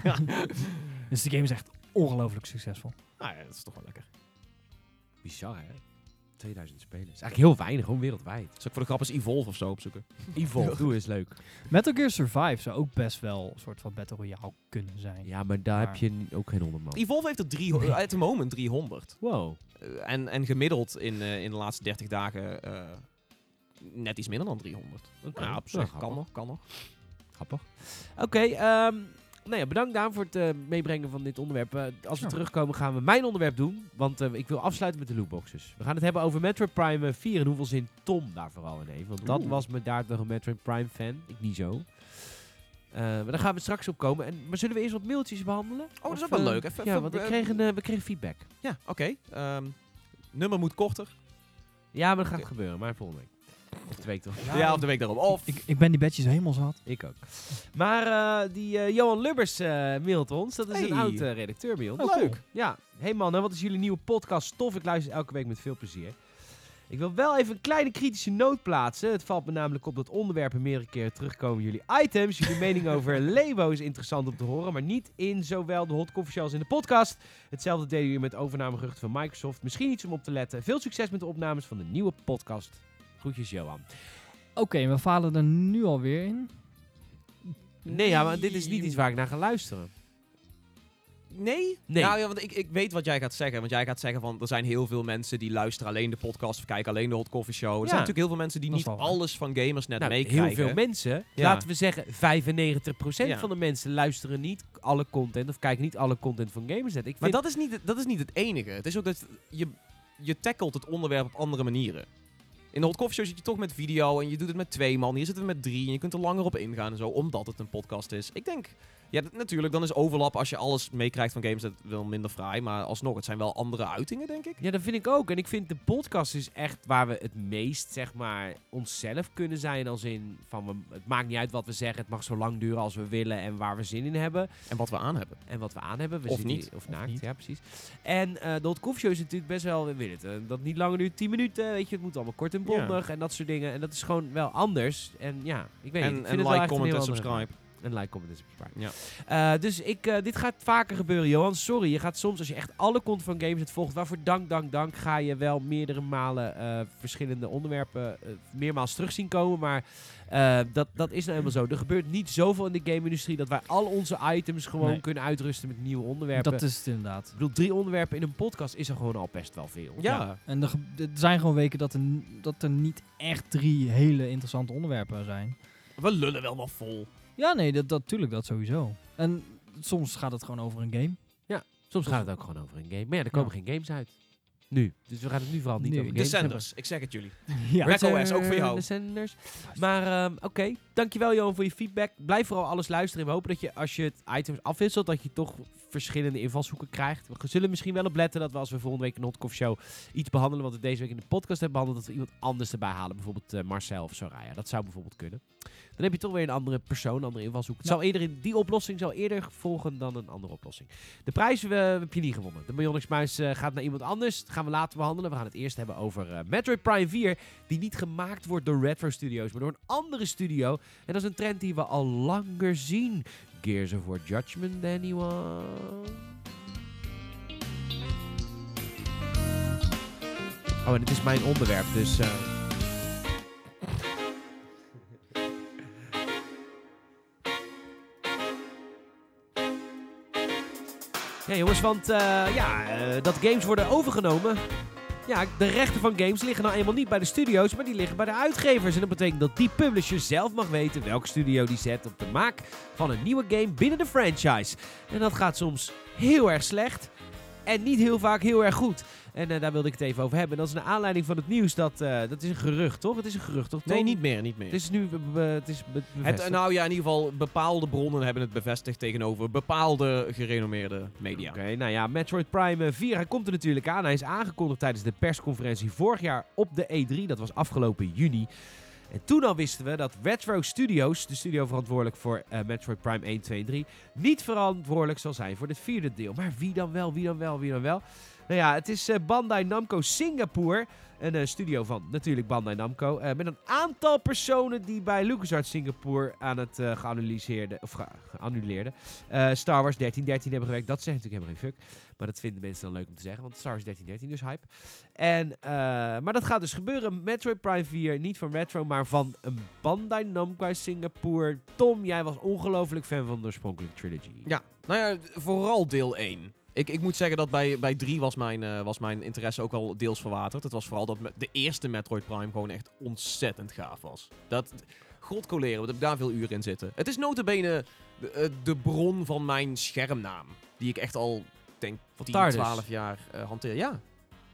ja. dus de game is echt ongelooflijk succesvol. Nou ja, dat is toch wel lekker. Bizar, hè? 2000 spelers. Eigenlijk heel weinig, gewoon wereldwijd. Zal ik voor de grap eens Evolve of zo opzoeken? Evolve, doe eens leuk. Metal Gear Survive zou ook best wel een soort van Battle Royale kunnen zijn. Ja, maar daar Maar- heb je ook geen 100 man. Evolve heeft er drie, Nee. at the moment 300. Wow. Eh, en, en gemiddeld in, eh, in de laatste 30 dagen eh, net iets minder dan 300. Oké. Nou, op Nou, zich kan grappig. nog, kan nog. Grappig. Oké, ehm, nou ja, bedankt Daan voor het eh, meebrengen van dit onderwerp. Eh, als we terugkomen gaan we mijn onderwerp doen, want eh, ik wil afsluiten met de lootboxes. We gaan het hebben over Metroid Prime eh, 4 en hoeveel zin Tom daar vooral in heeft. Want dat was me daar toch een Metroid Prime fan, ik niet zo. Maar daar gaan we straks op komen. En, maar zullen we eerst wat mailtjes behandelen? Oh, dat is ook wel leuk. Even, ja, want ik kreeg een, we kregen feedback. Ja, oké. Ehm, nummer moet korter. Ja, maar dat gaat gebeuren, maar volgende week. Of de week toch? Ja, of de week daarop. Of Ik, ik ben die badges helemaal zat. Ik ook. Maar eh, die eh, Johan Lubbers eh, mailt ons. Dat is een Hey. oud eh, redacteur bij ons. Oh, cool. Ja. Hey mannen, wat is jullie nieuwe podcast? Tof, ik luister elke week met veel plezier. Ik wil wel even een kleine kritische noot plaatsen. Het valt me namelijk op dat onderwerpen meerdere keren terugkomen. Jullie items, jullie mening over Lebo is interessant om te horen, maar niet in zowel de hot coffee als in de podcast. Hetzelfde deden jullie met overnamegeruchten van Microsoft. Misschien iets om op te letten. Veel succes met de opnames van de nieuwe podcast. Groetjes Johan. Oké, we falen er nu alweer in. Nee, ja, maar dit is niet iets waar ik naar ga luisteren. Nee? Nee. Nou ja, want ik, ik weet wat jij gaat zeggen. Want jij gaat zeggen van, er zijn heel veel mensen die luisteren alleen de podcast of kijken alleen de Hot Coffee Show. Er Ja. zijn natuurlijk heel veel mensen die niet alles van gamers net Nou, meekrijgen. heel veel mensen, Ja. laten we zeggen 95% Ja. van de mensen luisteren niet alle content of kijken niet alle content van Gamersnet. Ik Maar vind, dat is, niet, het- dat is niet het enige. Het is ook dat je, je tackelt het onderwerp op andere manieren. In de Hot Coffee Show zit je toch met video en je doet het met twee man. Hier zitten we met drie en je kunt er langer op ingaan en zo, omdat het een podcast is. Ik denk, ja, natuurlijk, dan is overlap als je alles meekrijgt van games dat wel minder fraai. Maar alsnog, het zijn wel andere uitingen, denk ik. ja, dat vind ik ook. En ik vind de podcast is echt waar we het meest, zeg maar, onszelf kunnen zijn. Als in, van, we, het maakt niet uit wat we zeggen. Het mag zo lang duren als we willen en waar we zin in hebben. En wat we aan hebben. En wat we aan hebben. We Of niet. hier- Of Of naakt, niet. ja precies. En eh de Hot Coffee Show is natuurlijk best wel, we willen het, eh, dat niet langer duurt 10 minuten. Weet je, het moet allemaal kort en bondig en dat soort dingen. En dat is gewoon wel anders. En ja, ik weet niet. ik En, vind en het like, comment en andere- subscribe. En like, comment en subscribe. Ja. Eh, dus ik, eh, dit gaat vaker gebeuren, Johan. Sorry, je gaat soms, als je echt alle content van Games het volgt, waarvoor dank, dank, dank, ga je wel meerdere malen eh, verschillende onderwerpen uh, meermaals terug zien komen. Maar uh, dat, dat is nou helemaal zo. Er gebeurt niet zoveel in de game-industrie dat wij al onze items gewoon Nee. kunnen uitrusten met nieuwe onderwerpen. Dat is het inderdaad. Ik bedoel, drie onderwerpen in een podcast is er gewoon al best wel veel. Ja. En er, er zijn gewoon weken dat er, dat er niet echt drie hele interessante onderwerpen zijn. We lullen wel nog vol. Ja, nee, dat, dat, tuurlijk, dat sowieso. En soms gaat het gewoon over een game. Soms gaat het ook gewoon over een game. Maar ja, er komen geen games uit. Nu. Dus we gaan het nu vooral niet Nu. over De games hebben. Senders, ik zeg het jullie. Ja. Red OS, ook voor jou. De Senders. Maar ehm, oké, dankjewel Johan voor je feedback. Blijf vooral alles luisteren. We hopen dat je als je het items afwisselt, dat je toch verschillende invalshoeken krijgt. We zullen misschien wel op letten dat we als we volgende week een Hot Coffee Show iets behandelen wat we deze week in de podcast hebben behandeld, dat we iemand anders erbij halen. Bijvoorbeeld eh, Marcel of Soraya. Dat zou bijvoorbeeld kunnen. Dan heb je toch weer een andere persoon, een andere invalshoek. Het eerder in, die oplossing zal eerder volgen dan een andere oplossing. De prijs eh, heb je niet gewonnen. De Bionics Muis eh, gaat naar iemand anders. Dat gaan we later behandelen. We gaan het eerst hebben over eh, Metroid Prime 4. Die niet gemaakt wordt door Retro Studios, maar door een andere studio. En dat is een trend die we al langer zien. Gears of War Judgment, anyone? Oh, en het is mijn onderwerp, dus... eh, Ja, jongens, want eh, ja, eh, dat games worden overgenomen. Ja, de rechten van games liggen nou eenmaal niet bij de studio's, maar die liggen bij de uitgevers. En dat betekent dat die publisher zelf mag weten welke studio die zet op de maak van een nieuwe game binnen de franchise. En dat gaat soms heel erg slecht en niet heel vaak heel erg goed. En eh, daar wilde ik het even over hebben. Dat is naar aanleiding van het nieuws dat... eh, dat is een gerucht, toch? Het is een gerucht, toch? Nee, niet meer, niet meer. Het is nu het is Het, nou ja, in ieder geval bepaalde bronnen hebben het bevestigd tegenover bepaalde gerenommeerde media. Oké, nou ja, Metroid Prime eh, 4, hij komt er natuurlijk aan. Hij is aangekondigd tijdens de persconferentie vorig jaar op de E3. Dat was afgelopen juni. En toen al wisten we dat Retro Studios, de studio verantwoordelijk voor eh, Metroid Prime 1, 2 en 3, niet verantwoordelijk zal zijn voor het vierde deel. Maar wie dan wel, wie dan wel, wie dan wel? Nou ja, het is eh, Bandai Namco Singapore, een eh, studio van natuurlijk Bandai Namco, eh, met een aantal personen die bij LucasArts Singapore aan het eh geanalyseerde, of ge- geannuleerde Star Wars 1313 hebben gewerkt. Dat zegt natuurlijk helemaal geen fuck. Maar dat vinden mensen dan leuk om te zeggen, want Star Wars 1313 dus hype. En, maar dat gaat dus gebeuren. Metroid Prime 4, niet van Retro, maar van een Bandai Namco Singapore. Tom, jij was ongelooflijk fan van de oorspronkelijke trilogy. Ja, nou ja, vooral deel 1. Ik, ik moet zeggen dat bij, bij 3 was mijn, eh, was mijn interesse ook al deels verwaterd. Het was vooral dat de eerste Metroid Prime gewoon echt ontzettend gaaf was. Dat, god coleren, wat heb ik daar veel uren in zitten. Het is notabene de, eh, de bron van mijn schermnaam. Die ik echt al, denk, Van 10, TARDIS. 12 jaar eh, hanteer. Ja,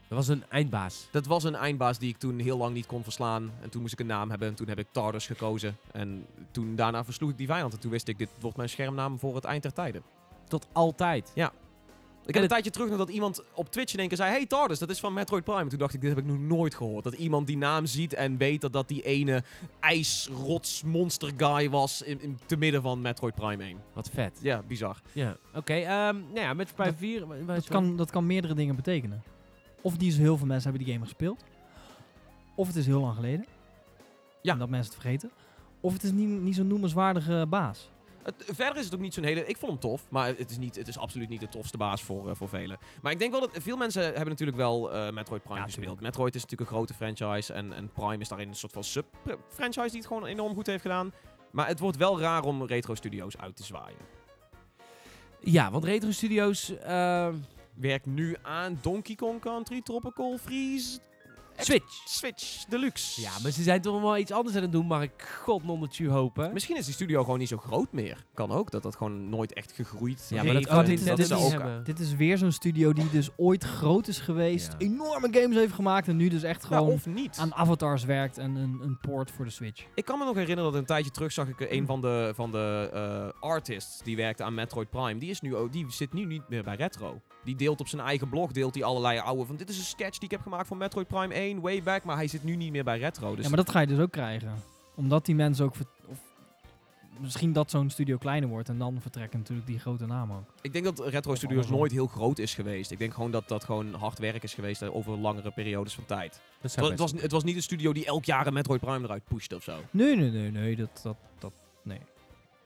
Dat was een eindbaas. dat was een eindbaas die ik toen heel lang niet kon verslaan. En toen moest ik een naam hebben en toen heb ik TARDIS gekozen. En toen daarna versloeg ik die vijand. En toen wist ik, dit wordt mijn schermnaam voor het eind der tijden. Tot altijd. Ik heb een tijdje terug nog dat iemand op Twitch in één keer zei... Hey TARDIS, dat is van Metroid Prime. En toen dacht ik, dit heb ik nog nooit gehoord. Dat iemand die naam ziet en weet dat dat die ene ijsrots monster guy was... In, in te midden van Metroid Prime 1. Wat vet. Ja, bizar. Ja, oké. ehm, nou ja, Metroid Prime Dat- 4... wa- wa- Dat kan, dat kan meerdere dingen betekenen. Of niet zo heel veel mensen hebben die game gespeeld. Of het is heel lang geleden. Ja. En dat mensen het vergeten. Of het is niet, niet zo'n noemenswaardige baas. Het, verder is het ook niet zo'n hele... Ik vond hem tof, maar het is, niet, het is absoluut niet de tofste baas voor, eh, voor velen. Maar ik denk wel dat veel mensen hebben natuurlijk wel eh, Metroid Prime Ja, gespeeld. Metroid is natuurlijk een grote franchise en, en Prime is daarin een soort van sub-franchise die het gewoon enorm goed heeft gedaan. Maar het wordt wel raar om retro studios uit te zwaaien. Ja, want Retro Studios... ehm, werkt nu aan Donkey Kong Country Tropical Freeze Switch. Switch Deluxe. Ja, maar ze zijn toch wel iets anders aan het doen, mag ik god nonnetje hopen. Misschien is die studio gewoon niet zo groot meer. Kan ook, dat dat gewoon nooit echt gegroeid Ja, maar dat, kan dit- niet. dit Dat is ook-. Dit is weer zo'n studio die dus ooit groot is geweest. Ja. Enorme games heeft gemaakt. En nu dus echt gewoon of niet. aan avatars werkt en een, een port voor de Switch. Ik kan me nog herinneren dat een tijdje terug zag ik een van de, van de eh, artists die werkte aan Metroid Prime. Die, is nu, ook- die zit nu niet meer bij Retro. Die deelt op zijn eigen blog deelt hij allerlei oude van dit is een sketch die ik heb gemaakt van Metroid Prime 1 way back, maar hij zit nu niet meer bij Retro. Dus Ja, maar dat ga je dus ook krijgen. Omdat die mensen ook... Of misschien dat zo'n studio kleiner wordt. En dan vertrekken natuurlijk die grote namen ook. ik denk dat Retro Of Studios andersom. nooit heel groot is geweest. Ik denk gewoon dat dat gewoon hard werk is geweest eh, over langere periodes van tijd. Dat Het was, het, was, het was niet een studio die elk jaar een Metroid Prime eruit pusht of zo. Nee, nee, nee, nee. Dat, dat, dat.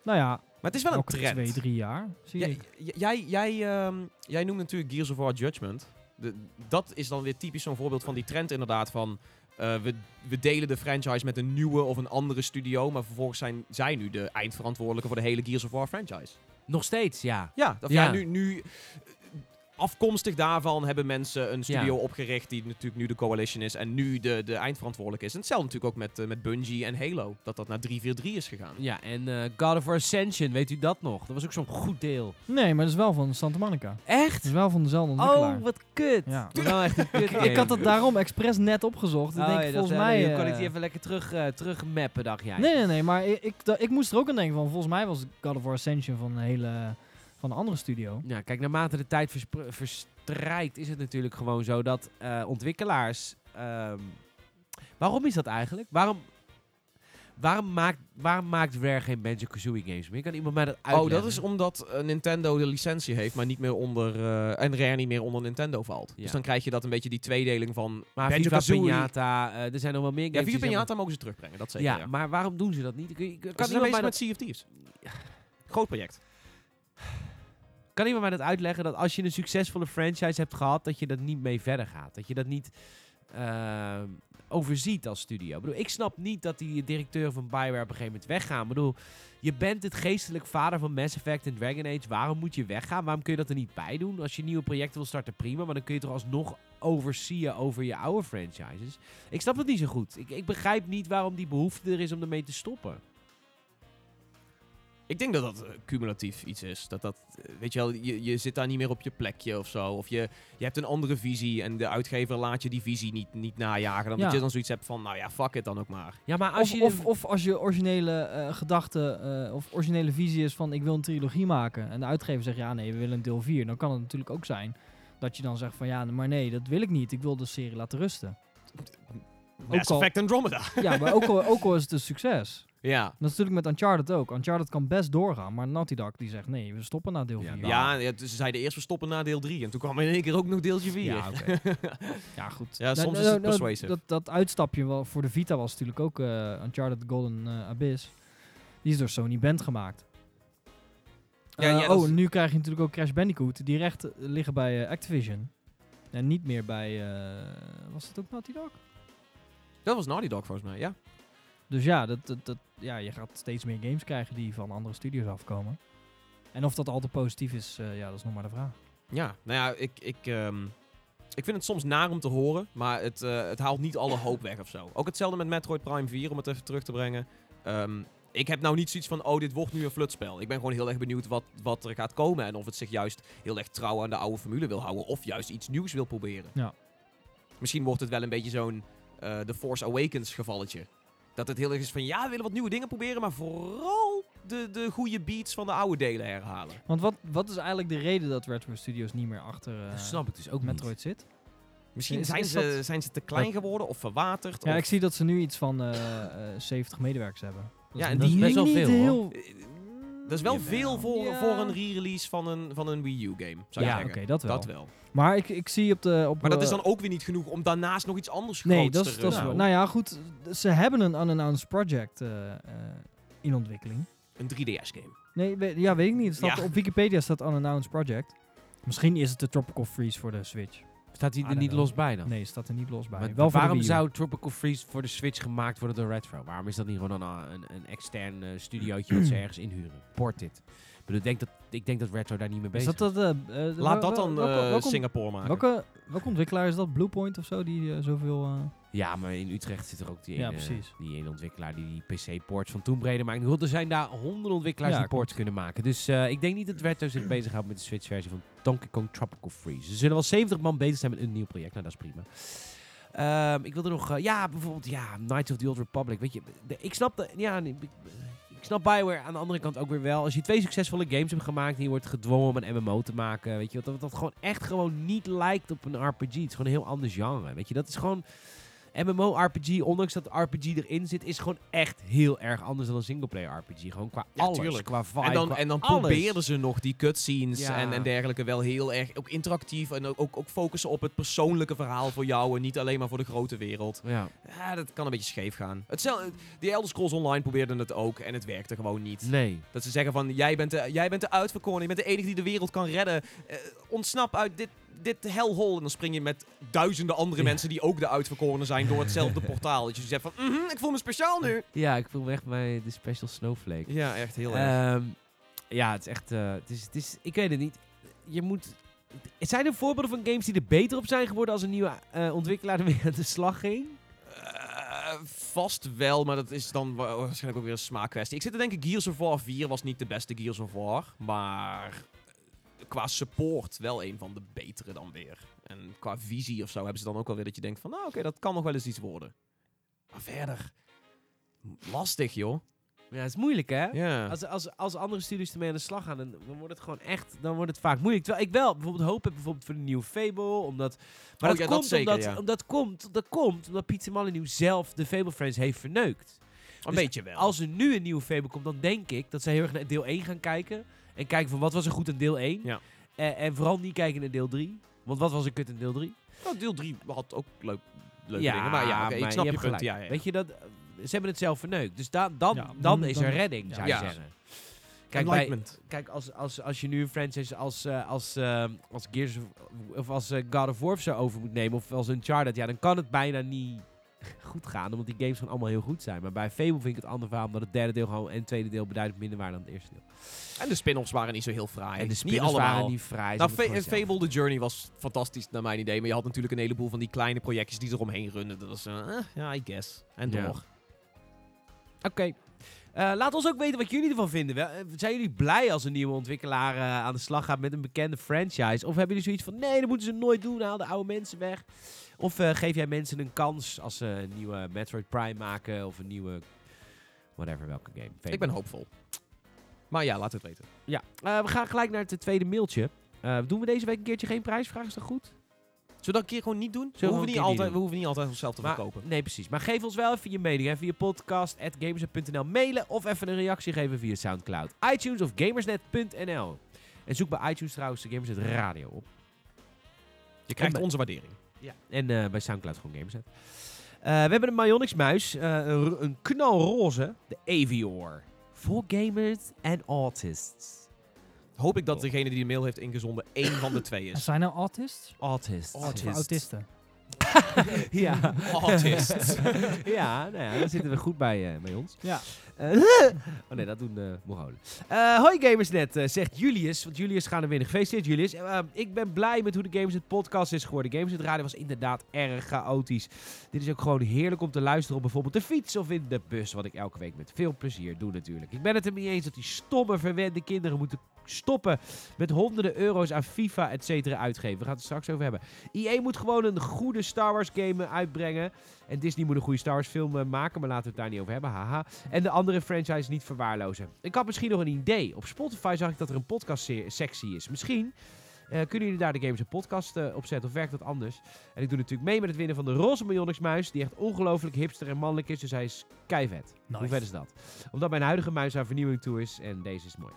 Nou ja, Maar het is wel een trend. twee, drie jaar, zie Jij, ik. j- jij, jij, ehm, jij noemt natuurlijk Gears of War Judgment. De, dat is dan weer typisch zo'n voorbeeld van die trend inderdaad van... eh, we, we delen de franchise met een nieuwe of een andere studio, maar vervolgens zijn zij nu de eindverantwoordelijke voor de hele Gears of War franchise. Nog steeds, ja. Ja, of ja. Ja. nu, nu afkomstig daarvan hebben mensen een studio Ja. opgericht die natuurlijk nu de Coalition is en nu de, de eindverantwoordelijke is. En hetzelfde natuurlijk ook met, eh, met Bungie en Halo, dat dat naar 343 is gegaan. Ja, en eh, God of War Ascension, weet u dat nog? Dat was ook zo'n goed deel. Nee, maar dat is wel van Santa Monica. Het Echt? is wel van dezelfde ontwikkelaar. Oh, wat kut. Ja. Dat echt een kut ik had dat daarom expres net opgezocht. Oh, denk ja, ik, dat, volgens eh, mij... dan kon ik die even lekker terug, terug mappen, dacht jij. Nee, nee, nee, maar ik, ik, ik moest er ook aan denken van, volgens mij was God of War Ascension van een hele, van een andere studio. Ja, kijk, naarmate de tijd verstrijkt is het natuurlijk gewoon zo dat eh, ontwikkelaars... ehm, waarom is dat eigenlijk? Waarom, waarom, maakt, waarom maakt Rare geen Banjo-Kazooie games meer? Kan iemand mij dat uitleggen? Oh, dat is omdat eh, Nintendo de licentie heeft, maar niet meer onder eh, en Rare niet meer onder Nintendo valt. Ja. Dus dan krijg je dat een beetje die tweedeling van Maar Viva Banjo-Kazooie. Pinata, er zijn nog wel meer Ja, games. Viva zijn- Pinata mogen ze terugbrengen, dat zeker. Ja, Ja, maar waarom doen ze dat niet? Kan, kan, iemand met dat, Sea of Thieves. Groot project. Kan iemand mij dat uitleggen dat als je een succesvolle franchise hebt gehad, dat je dat niet mee verder gaat? Dat je dat niet ehm, overziet als studio? Ik, bedoel, ik snap niet dat die directeur van Bioware op een gegeven moment weggaan. Ik bedoel, je bent het geestelijk vader van Mass Effect en Dragon Age. Waarom moet je weggaan? Waarom kun je dat er niet bij doen? Als je nieuwe projecten wil starten, prima. Maar dan kun je toch alsnog overzien over je oude franchises. Ik snap het niet zo goed. Ik, ik begrijp niet waarom die behoefte er is om ermee te stoppen. Ik denk dat dat eh, cumulatief iets is. Dat dat, eh, weet je wel, je, je zit daar niet meer op je plekje of zo. Of je, je hebt een andere visie en de uitgever laat je die visie niet, niet najagen. Dan Ja. dat je dan zoiets hebt van, nou ja, fuck it dan ook maar. Ja, maar als Of, je... of, of als je originele eh, gedachte eh, of originele visie is van ik wil een trilogie maken. En de uitgever zegt ja nee, we willen een deel 4. Dan kan het natuurlijk ook zijn dat je dan zegt van ja, maar nee, dat wil ik niet. Ik wil de serie laten rusten. Mass al- Effect Andromeda. Ja, maar ook al, ook al is het een succes. Ja. Dat is natuurlijk met Uncharted ook. Uncharted kan best doorgaan, maar Naughty Dog die zegt nee, we stoppen na deel Ja, 4. Ja, ja, dus ze zeiden eerst we stoppen na deel 3. En toen kwam in één keer ook nog deeltje 4. Ja, oké. Ja, goed. Ja, Nou, soms nou, is het nou, persuasive. Dat, dat uitstapje wel voor de Vita was natuurlijk ook eh, Uncharted Golden eh, Abyss. Die is door Sony Band gemaakt. Ja, Eh, ja, dat oh, nu krijg je natuurlijk ook Crash Bandicoot. Die rechten liggen bij eh, Activision. En niet meer bij... eh, was het ook Naughty Dog? Dat was Naughty Dog volgens mij, ja. Dus ja, dat, dat, dat, ja, je gaat steeds meer games krijgen die van andere studios afkomen. En of dat altijd positief is, eh, ja, dat is nog maar de vraag. Ja, nou ja, ik, ik, ehm, ik vind het soms naar om te horen, maar het, eh, het haalt niet alle hoop weg of zo. Ook hetzelfde met Metroid Prime 4, om het even terug te brengen. Ehm, ik heb nou niet zoiets van, oh, dit wordt nu een flutspel. Ik ben gewoon heel erg benieuwd wat, wat er gaat komen en of het zich juist heel erg trouw aan de oude formule wil houden, of juist iets nieuws wil proberen. Ja. Misschien wordt het wel een beetje zo'n eh The Force Awakens gevalletje. Dat het heel erg is van, ja, we willen wat nieuwe dingen proberen, maar vooral de, de goede beats van de oude delen herhalen. Want wat, wat is eigenlijk de reden dat Retro Studios niet meer achter eh, Dat snap ik dus ook Metroid zit? Misschien Is- zijn, is ze, dat- zijn ze te klein geworden of verwaterd. Ja, of- ik zie dat ze nu iets van eh, eh, 70 medewerkers hebben. Dat Ja, en dat is niet- best wel veel, heel... Dat is wel Jawel. veel voor, Ja. voor een re-release van een, van een Wii U-game, zou Ja, oké, dat wel. Dat wel. Maar ik, ik zie op de... Op, Maar dat is eh, dan ook weer niet genoeg om daarnaast nog iets anders Nee, groots dat te is, dat is wel- Nou ja, goed. Ze hebben een unannounced project eh, eh, in ontwikkeling. Een 3DS-game. Nee, we- ja, weet ik niet. Het Staat, Ja. Op Wikipedia staat unannounced project. Misschien is het de Tropical Freeze voor de Switch. Staat hij er niet know. los bij dan? Nee, staat er niet los bij. Maar wel waarom zou Tropical Freeze voor de Switch gemaakt worden door Retro? Waarom is dat niet gewoon een, een, een extern eh, studiootje dat ze ergens inhuren? Port dit. Ik, bedoel, ik, denk dat, ik denk dat Retro daar niet mee bezig is. dat... eh, eh, Laat dat dan welke- eh, welke, Singapore maken. welke, welke ontwikkelaar is dat? Bluepoint of zo? Die eh, zoveel... Ja, maar in Utrecht zit er ook die Ja, ene, die ene ontwikkelaar die die PC-ports van Tomb Raider maakt. Bedoel, Er zijn daar honderden ontwikkelaars Ja, die ports kunnen maken. Dus eh, ik denk niet dat Retro zich bezighoudt met de Switch-versie van Donkey Kong Tropical Freeze. Ze zullen wel 70 man bezig zijn met een nieuw project. Nou, dat is prima. Ehm, ik wilde nog... eh, ja, bijvoorbeeld... Ja, Knights of the Old Republic. Weet je, de- ik snap... De, ja, ik snap Bioware aan de andere kant ook weer wel. Als je twee succesvolle games hebt gemaakt en je wordt gedwongen om een MMO te maken, weet je, dat dat gewoon echt gewoon niet lijkt op een RPG. Het is gewoon een heel ander genre, weet je. Dat is gewoon... MMO-RPG, ondanks dat RPG erin zit, is gewoon echt heel erg anders dan een singleplayer RPG. Gewoon qua Ja, alles, tuurlijk. qua vibe, En dan, en dan probeerden ze nog die cutscenes Ja. en, en dergelijke wel heel erg ook interactief en ook, ook, ook focussen op het persoonlijke verhaal voor jou en niet alleen maar voor de grote wereld. Ja. Ja, dat kan een beetje scheef gaan. Hetzelfde, die Elder Scrolls Online probeerden het ook en het werkte gewoon niet. Nee. Dat ze zeggen van, jij bent de, jij bent de uitverkoren, je bent de enige die de wereld kan redden. Eh, ontsnap uit dit, dit hellhole. En dan spring je met duizenden andere Ja. mensen die ook de uitverkorenen zijn door hetzelfde portaal. Dat je zegt van, mhm, ik voel me speciaal nu. Ja, ik voel me echt bij de Special Snowflake. Ja, echt heel erg. Ehm, ja, het is echt. eh, het is, het is, ik weet het niet. Je moet. Zijn er voorbeelden van games die er beter op zijn geworden als een nieuwe eh, ontwikkelaar ermee aan de slag ging? Eh, vast wel, maar dat is dan wa- waarschijnlijk ook weer een smaakkwestie. Ik zit te denken, Gears of War 4 was niet de beste Gears of War, maar qua support wel een van de betere dan weer. En qua visie of zo hebben ze dan ook wel weer dat je denkt van, nou oké, dat kan nog wel eens iets worden. Maar verder, lastig joh. Ja, het is moeilijk hè? Als, als, als andere studios ermee aan de slag gaan, dan, dan wordt het gewoon echt, dan wordt het vaak moeilijk. Terwijl ik wel bijvoorbeeld hoop heb bijvoorbeeld voor de nieuwe Fable, omdat... Maar Oh dat, ja, dat komt zeker, omdat, ja. omdat komt, dat komt omdat Pizza Molyneux zelf de Fable Friends heeft verneukt. Een Dus beetje wel. Als er nu een nieuwe Fable komt, dan denk ik dat ze heel erg naar deel 1 gaan kijken. En kijken van wat was er goed in deel 1. Ja. En, en vooral niet kijken naar deel 3. Want wat was er kut in deel 3? Nou, deel 3 had ook leuk, leuke dingen, maar ja, oké, ik maar snap je, hebt punt. Ja. Weet je, dat, ze hebben het zelf verneukt. Dus da, dan, dan, dan- is er redding, zou je zeggen. Kijk, bij, kijk als, als, als je nu een franchise als, eh, als, eh, als Gears of, of als God of War of zo over moet nemen, of als Uncharted, ja, dan kan het bijna niet goed gaan, omdat die games gewoon allemaal heel goed zijn. Maar bij Fable vind ik het andere verhaal, omdat het derde deel gewoon en het tweede deel beduidend minder waren dan het eerste deel. En de spin-offs waren niet zo heel fraai. en de niet spin allemaal. waren niet vrij. ze Nou. Fable The Journey was fantastisch naar mijn idee. Maar je had natuurlijk een heleboel van die kleine projectjes die eromheen runnen. Dat was, eh, ja, I guess. En Ja. door. Oké. Eh, laat ons ook weten wat jullie ervan vinden. Eh, Zijn jullie blij als een nieuwe ontwikkelaar aan de slag gaat met een bekende franchise? Of hebben jullie zoiets van, nee, dat moeten ze nooit doen, haal de oude mensen weg? Of eh, geef jij mensen een kans als ze een nieuwe Metroid Prime maken of een nieuwe, whatever, welke game? Ik ben hoopvol. Maar ja, laat het weten. Ja, eh, we gaan gelijk naar het tweede mailtje. Eh, doen we deze week een keertje geen prijsvraag? Is dat goed? Zullen we dat een keer gewoon niet doen? We we hoeven, niet altijd, doen? we hoeven niet altijd onszelf te Maar- verkopen. Nee, precies. Maar geef ons wel even je mening. Hè, via podcast.gamersnet.nl mailen of even een reactie geven via Soundcloud, iTunes of gamersnet.nl. En zoek bij iTunes trouwens de Gamersnet Radio op. Je krijgt onze waardering. Ja. En eh, bij Soundcloud gewoon Gamersnet. Eh, we hebben een Myonix muis, eh, een, een knalroze, de Avior. Voor gamers en artists. Hoop ik dat degene die de mail heeft ingezonden één van de twee is. zijn nou artists? Artists. Artists. Autisten? ja. Artists. ja, nou ja, daar zitten we goed bij, eh, bij ons. Ja. Eh, oh nee, dat doen uh, Mongolen. Eh, hoi Gamersnet, eh, zegt Julius. Want Julius gaat er winnen. Gefeliciteerd Julius. Eh, ik ben blij met hoe de Gamersnet podcast is geworden. Gamersnet Radio was inderdaad erg chaotisch. Dit is ook gewoon heerlijk om te luisteren op bijvoorbeeld de fiets of in de bus. Wat ik elke week met veel plezier doe natuurlijk. Ik ben het er niet eens dat die stomme verwende kinderen moeten stoppen met honderden euro's aan FIFA et cetera uitgeven. We gaan het straks over hebben. EA moet gewoon een goede Star Wars game eh, uitbrengen. En Disney moet een goede Star Wars film eh, maken, maar laten we het daar niet over hebben. Haha. En de andere franchise niet verwaarlozen. Ik had misschien nog een idee. Op Spotify zag ik dat er een podcast sectie is. Misschien eh, kunnen jullie daar de Games en Podcast op zetten of werkt dat anders? En ik doe natuurlijk mee met het winnen van de Roze Miljonix muis. Die echt ongelooflijk hipster en mannelijk is. Dus hij is keivet. Nice. Hoe vet is dat? Omdat mijn huidige muis aan vernieuwing toe is. En deze is mooi.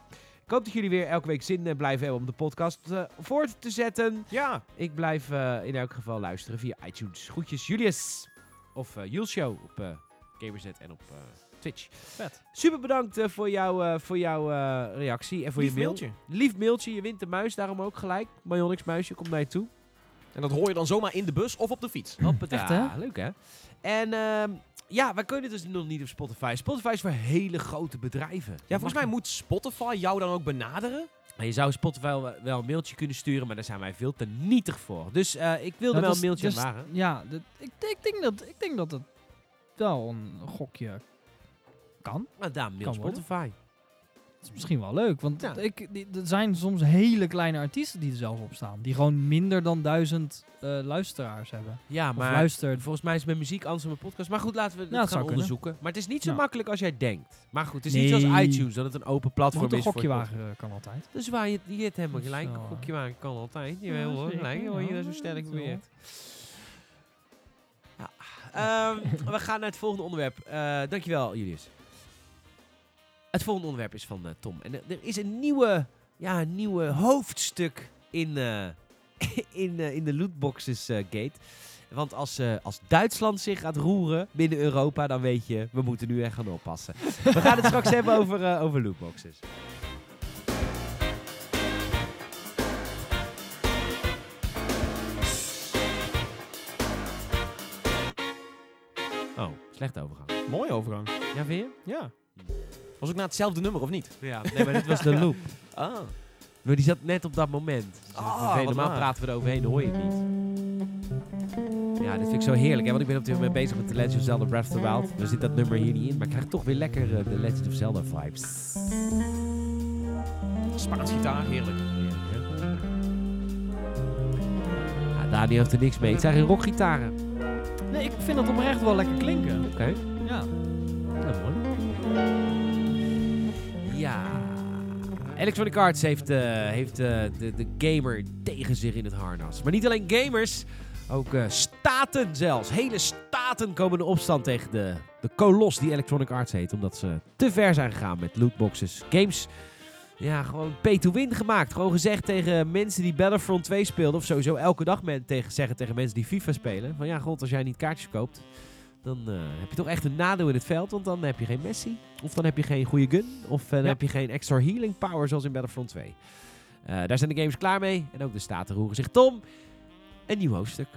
Ik hoop dat jullie weer elke week zin eh, blijven hebben om de podcast eh, voort te zetten. Ja. Ik blijf eh, in elk geval luisteren via iTunes. Groetjes, Julius. Of uh, Jules Show op uh, Gamersnet en op uh, Twitch. Vet. Super bedankt uh, voor, jou, uh, voor jouw uh, reactie en voor Lief je mail. mailtje. Lief mailtje. Je wint de muis, daarom ook gelijk. Mayonix muisje komt naar je toe. En dat hoor je dan zomaar in de bus of op de fiets. Echt, hè? Leuk, hè? En ehm, ja, wij kunnen dus nog niet op Spotify. Spotify is voor hele grote bedrijven. Ja, volgens mij moet Spotify jou dan ook benaderen. Maar je zou Spotify wel, wel een mailtje kunnen sturen, maar daar zijn wij veel te nietig voor. Dus uh, ik wilde Dat wel is- een mailtje dus- waren. Ja, dat, ik, ik, denk dat, ik denk dat het wel een gokje kan. Maar daar mail Kan worden. Spotify. Dat is misschien wel leuk, want Ja. ik, die- er zijn soms hele kleine artiesten die er zelf op staan. Die gewoon minder dan duizend eh, luisteraars hebben. Ja, maar luistert. volgens mij is het met muziek anders dan met podcast. Maar goed, laten we het het gaan kunnen. onderzoeken. Maar het is niet zo makkelijk als jij denkt. Maar goed, het is niet zoals Nee. iTunes, dat het een open platform Moet een is. voor eh, kan altijd. Dus waar je, je hebt helemaal is gelijk. wel, Een eh, gokje wagen kan altijd. Je hebt helemaal zeker, gelijk. hoor je dat zo sterk wel. beweert. Ja, Ehm, we gaan naar het volgende onderwerp. Eh, dankjewel, Julius. Het volgende onderwerp is van eh, Tom. En er- er is een nieuwe, ja, een nieuwe hoofdstuk in, eh, in, eh, in de lootboxes eh, gate. Want als, eh, als Duitsland zich gaat roeren binnen Europa, dan weet je, we moeten nu echt gaan oppassen. We gaan het straks hebben over, eh, over lootboxes. Oh, slechte overgang. Mooie overgang. Ja, weer? Ja. Was ook naar hetzelfde nummer, of niet? Ja, nee, maar dit was de loop. Ah. Maar die zat net op dat moment. Dus Ah, Normaal waar. praten we eroverheen, hoor je het niet. Ja, dit vind ik zo heerlijk. Hè? Want ik ben op dit moment bezig met The Legend of Zelda Breath of the Wild. Er zit dat nummer hier niet in, maar ik krijg toch weer lekker eh, de Legend of Zelda vibes. Spaans gitaar, heerlijk. Heerlijk? Ja, Dani heeft er niks mee. Het zijn geen rockgitaren. Nee, ik vind dat oprecht wel lekker klinken. Oké. Ja. Ja, mooi. Ja. Electronic Arts heeft, eh, heeft eh, de, de gamer tegen zich in het harnas. Maar niet alleen gamers, ook eh, staten zelfs. Hele staten komen in opstand tegen de, de kolos die Electronic Arts heet. Omdat ze te ver zijn gegaan met lootboxes. Games, ja, gewoon pay to win gemaakt. Gewoon gezegd tegen mensen die Battlefront 2 speelden. Of sowieso elke dag men tegen, zeggen tegen mensen die FIFA spelen. Van ja, god, als jij niet kaartjes koopt, dan eh, heb je toch echt een nadeel in het veld. Want dan heb je geen Messi. Of dan heb je geen goede gun. Of eh, dan Ja. heb je geen extra healing power zoals in Battlefront 2. Eh, daar zijn de games klaar mee. En ook de staten roeren zich. Tom, een nieuw hoofdstuk.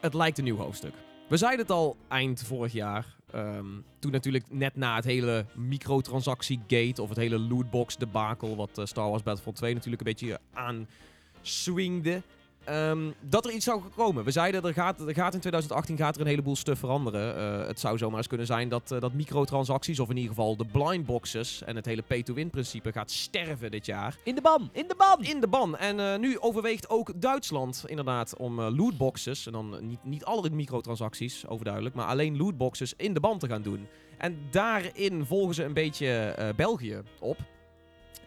Het lijkt een nieuw hoofdstuk. We zeiden het al eind vorig jaar. ehm, toen natuurlijk net na het hele microtransactie gate of het hele lootbox debakel wat Star Wars Battlefront 2 natuurlijk een beetje aanswingde. Ehm, dat er iets zou komen. We zeiden er gaat, er gaat in 2018 gaat er een heleboel stuff veranderen. Eh, het zou zomaar eens kunnen zijn dat, eh, dat microtransacties, of in ieder geval de blind boxes en het hele pay-to-win principe gaat sterven dit jaar In de ban! In de ban! in de ban. En eh, nu overweegt ook Duitsland inderdaad om lootboxes, en dan niet, niet alle microtransacties, overduidelijk, maar alleen lootboxes in de ban te gaan doen. En daarin volgen ze een beetje België op.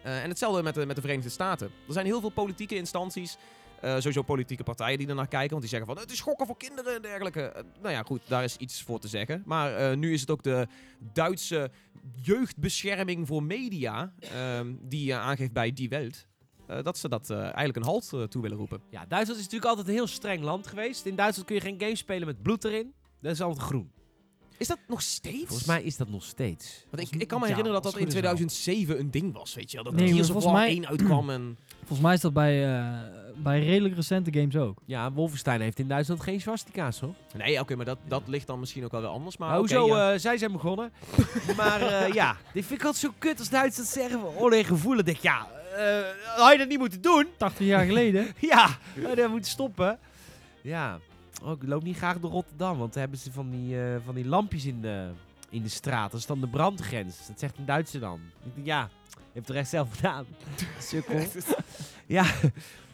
En hetzelfde met de, met de Verenigde Staten. Er zijn heel veel politieke instanties, eh, sowieso politieke partijen die ernaar kijken, want die zeggen van het is schokken voor kinderen en dergelijke. Eh, nou ja, goed, daar is iets voor te zeggen. Maar eh, nu is het ook de Duitse jeugdbescherming voor media, ehm, die aangeeft bij Die Welt, dat ze dat eigenlijk een halt toe willen roepen. Ja, Duitsland is natuurlijk altijd een heel streng land geweest. In Duitsland kun je geen games spelen met bloed erin. Dat is altijd groen. Is dat nog steeds? Volgens mij is dat nog steeds. Want ik, ik kan me Ja, herinneren dat dat in goed is wel. 2007 een ding was, weet je wel. Dat Nee, Gears maar of volgens War mij- 1 uitkwam en... Volgens mij is dat bij, eh, bij redelijk recente games ook. Ja, Wolfenstein heeft in Duitsland geen swastika's, hoor. Nee, oké, maar dat, dat ligt dan misschien ook wel weer anders. Maar oké, hoezo? ja. eh, zij zijn begonnen. maar eh, ja, dit vind ik altijd zo kut als Duitsers zeggen van oneerlijk gevoelig. denk ik, ja, eh, had je dat niet moeten doen? 80 jaar geleden. Ja, had je moeten stoppen. Ja, oh, ik loop niet graag door Rotterdam, want daar hebben ze van die, eh, van die lampjes in de, in de straat. Dat is dan de brandgrens. Dat zegt een Duitser dan. Ik denk, ja, je hebt het echt zelf gedaan. Sukkel. ja.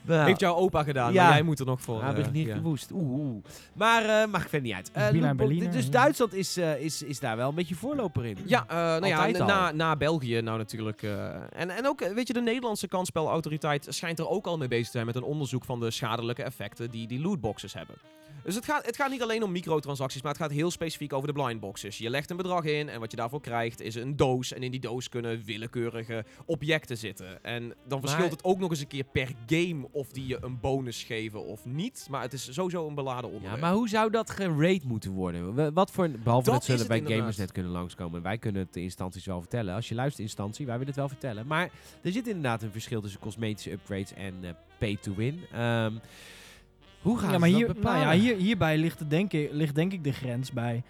nou, Heeft jouw opa gedaan, Ja. maar jij moet er nog voor. ja, ben ik eh, niet ja. gewoest. Oeh, oeh. Maar uh, mag ik verder niet uit. Eh, Berliner, dus ja. Duitsland is, is, is daar wel een beetje voorloper in. Ja, eh, nou ja, na, na België nou natuurlijk. eh, en, en ook, weet je, de Nederlandse kansspelautoriteit schijnt er ook al mee bezig te zijn met een onderzoek van de schadelijke effecten die die lootboxes hebben. Dus het gaat, het gaat niet alleen om microtransacties, maar het gaat heel specifiek over de blindboxes. Je legt een bedrag in en wat je daarvoor krijgt is een doos. En in die doos kunnen willekeurige objecten zitten. En dan verschilt Maar- het ook nog eens een keer per game of die je een bonus geven of niet. Maar het is sowieso een beladen Ja, onderwerp. maar hoe zou dat gerate moeten worden? Wat voor, behalve dat, Dat zullen inderdaad. gamers net kunnen langskomen. Wij kunnen het de instanties wel vertellen. Als je luistert instantie, wij willen het wel vertellen. Maar er zit inderdaad een verschil tussen cosmetische upgrades en eh, pay to win. Ehm, hoe gaan ja, maar ze hier, nou ja, hier, hierbij ligt, denk ik, ligt denk ik de grens bij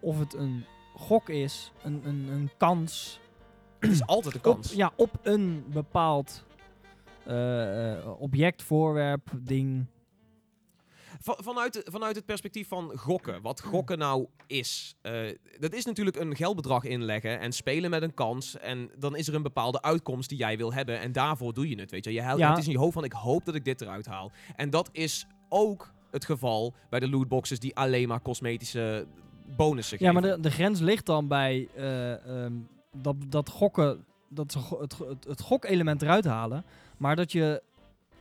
of het een gok is, een, een, een kans, het is altijd een op, kans. ja, op een bepaald eh, eh, object, voorwerp, ding. Va- vanuit, vanuit het perspectief van gokken. Wat gokken nou is. eh, dat is natuurlijk een geldbedrag inleggen en spelen met een kans. En dan is er een bepaalde uitkomst die jij wil hebben. En daarvoor doe je het. Weet je, je haalt Ja. het is in je hoofd van ik hoop dat ik dit eruit haal. En dat is ook het geval bij de lootboxes die alleen maar cosmetische bonussen Ja, geven. maar de, de grens ligt dan bij eh, ehm, dat, dat gokken, dat ze het, het gokelement eruit halen, maar dat je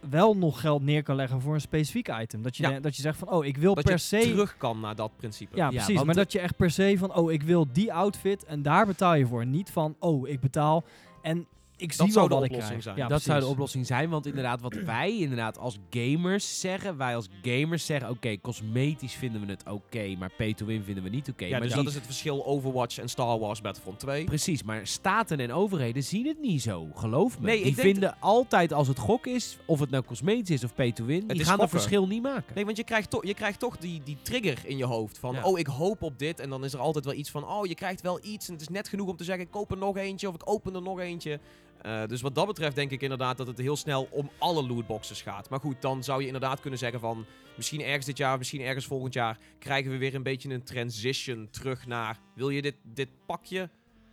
wel nog geld neer kan leggen voor een specifiek item. Dat je, Ja. dat je zegt van, oh, ik wil Dat per je se... terug kan naar dat principe. Ja, Ja, precies. maar dat je echt per se van, oh, ik wil die outfit en daar betaal je voor. Niet van, oh, ik betaal en ik zie zou wel wat ik krijg. zijn. Ja, dat zou de oplossing zijn, want inderdaad, wat wij inderdaad als gamers zeggen, wij als gamers zeggen, oké, cosmetisch vinden we het oké, maar pay to win vinden we niet oké. Ja, maar dus zie- dat is het verschil Overwatch en Star Wars Battlefront 2. Precies, maar staten en overheden zien het niet zo, geloof me. Nee, Die vinden altijd als het gok is, of het nou cosmetisch is of pay to win, die gaan dat verschil niet maken. Nee, want je krijgt, toch je krijgt toch die, die trigger in je hoofd. Van, Ja. oh, ik hoop op dit. En dan is er altijd wel iets van, oh, je krijgt wel iets. En het is net genoeg om te zeggen, ik koop er nog eentje. Of ik open er nog eentje. Eh, dus wat dat betreft denk ik inderdaad dat het heel snel om alle lootboxes gaat. Maar goed, dan zou je inderdaad kunnen zeggen van... Misschien ergens dit jaar, misschien ergens volgend jaar... krijgen we weer een beetje een transition terug naar... Wil je dit, dit pakje?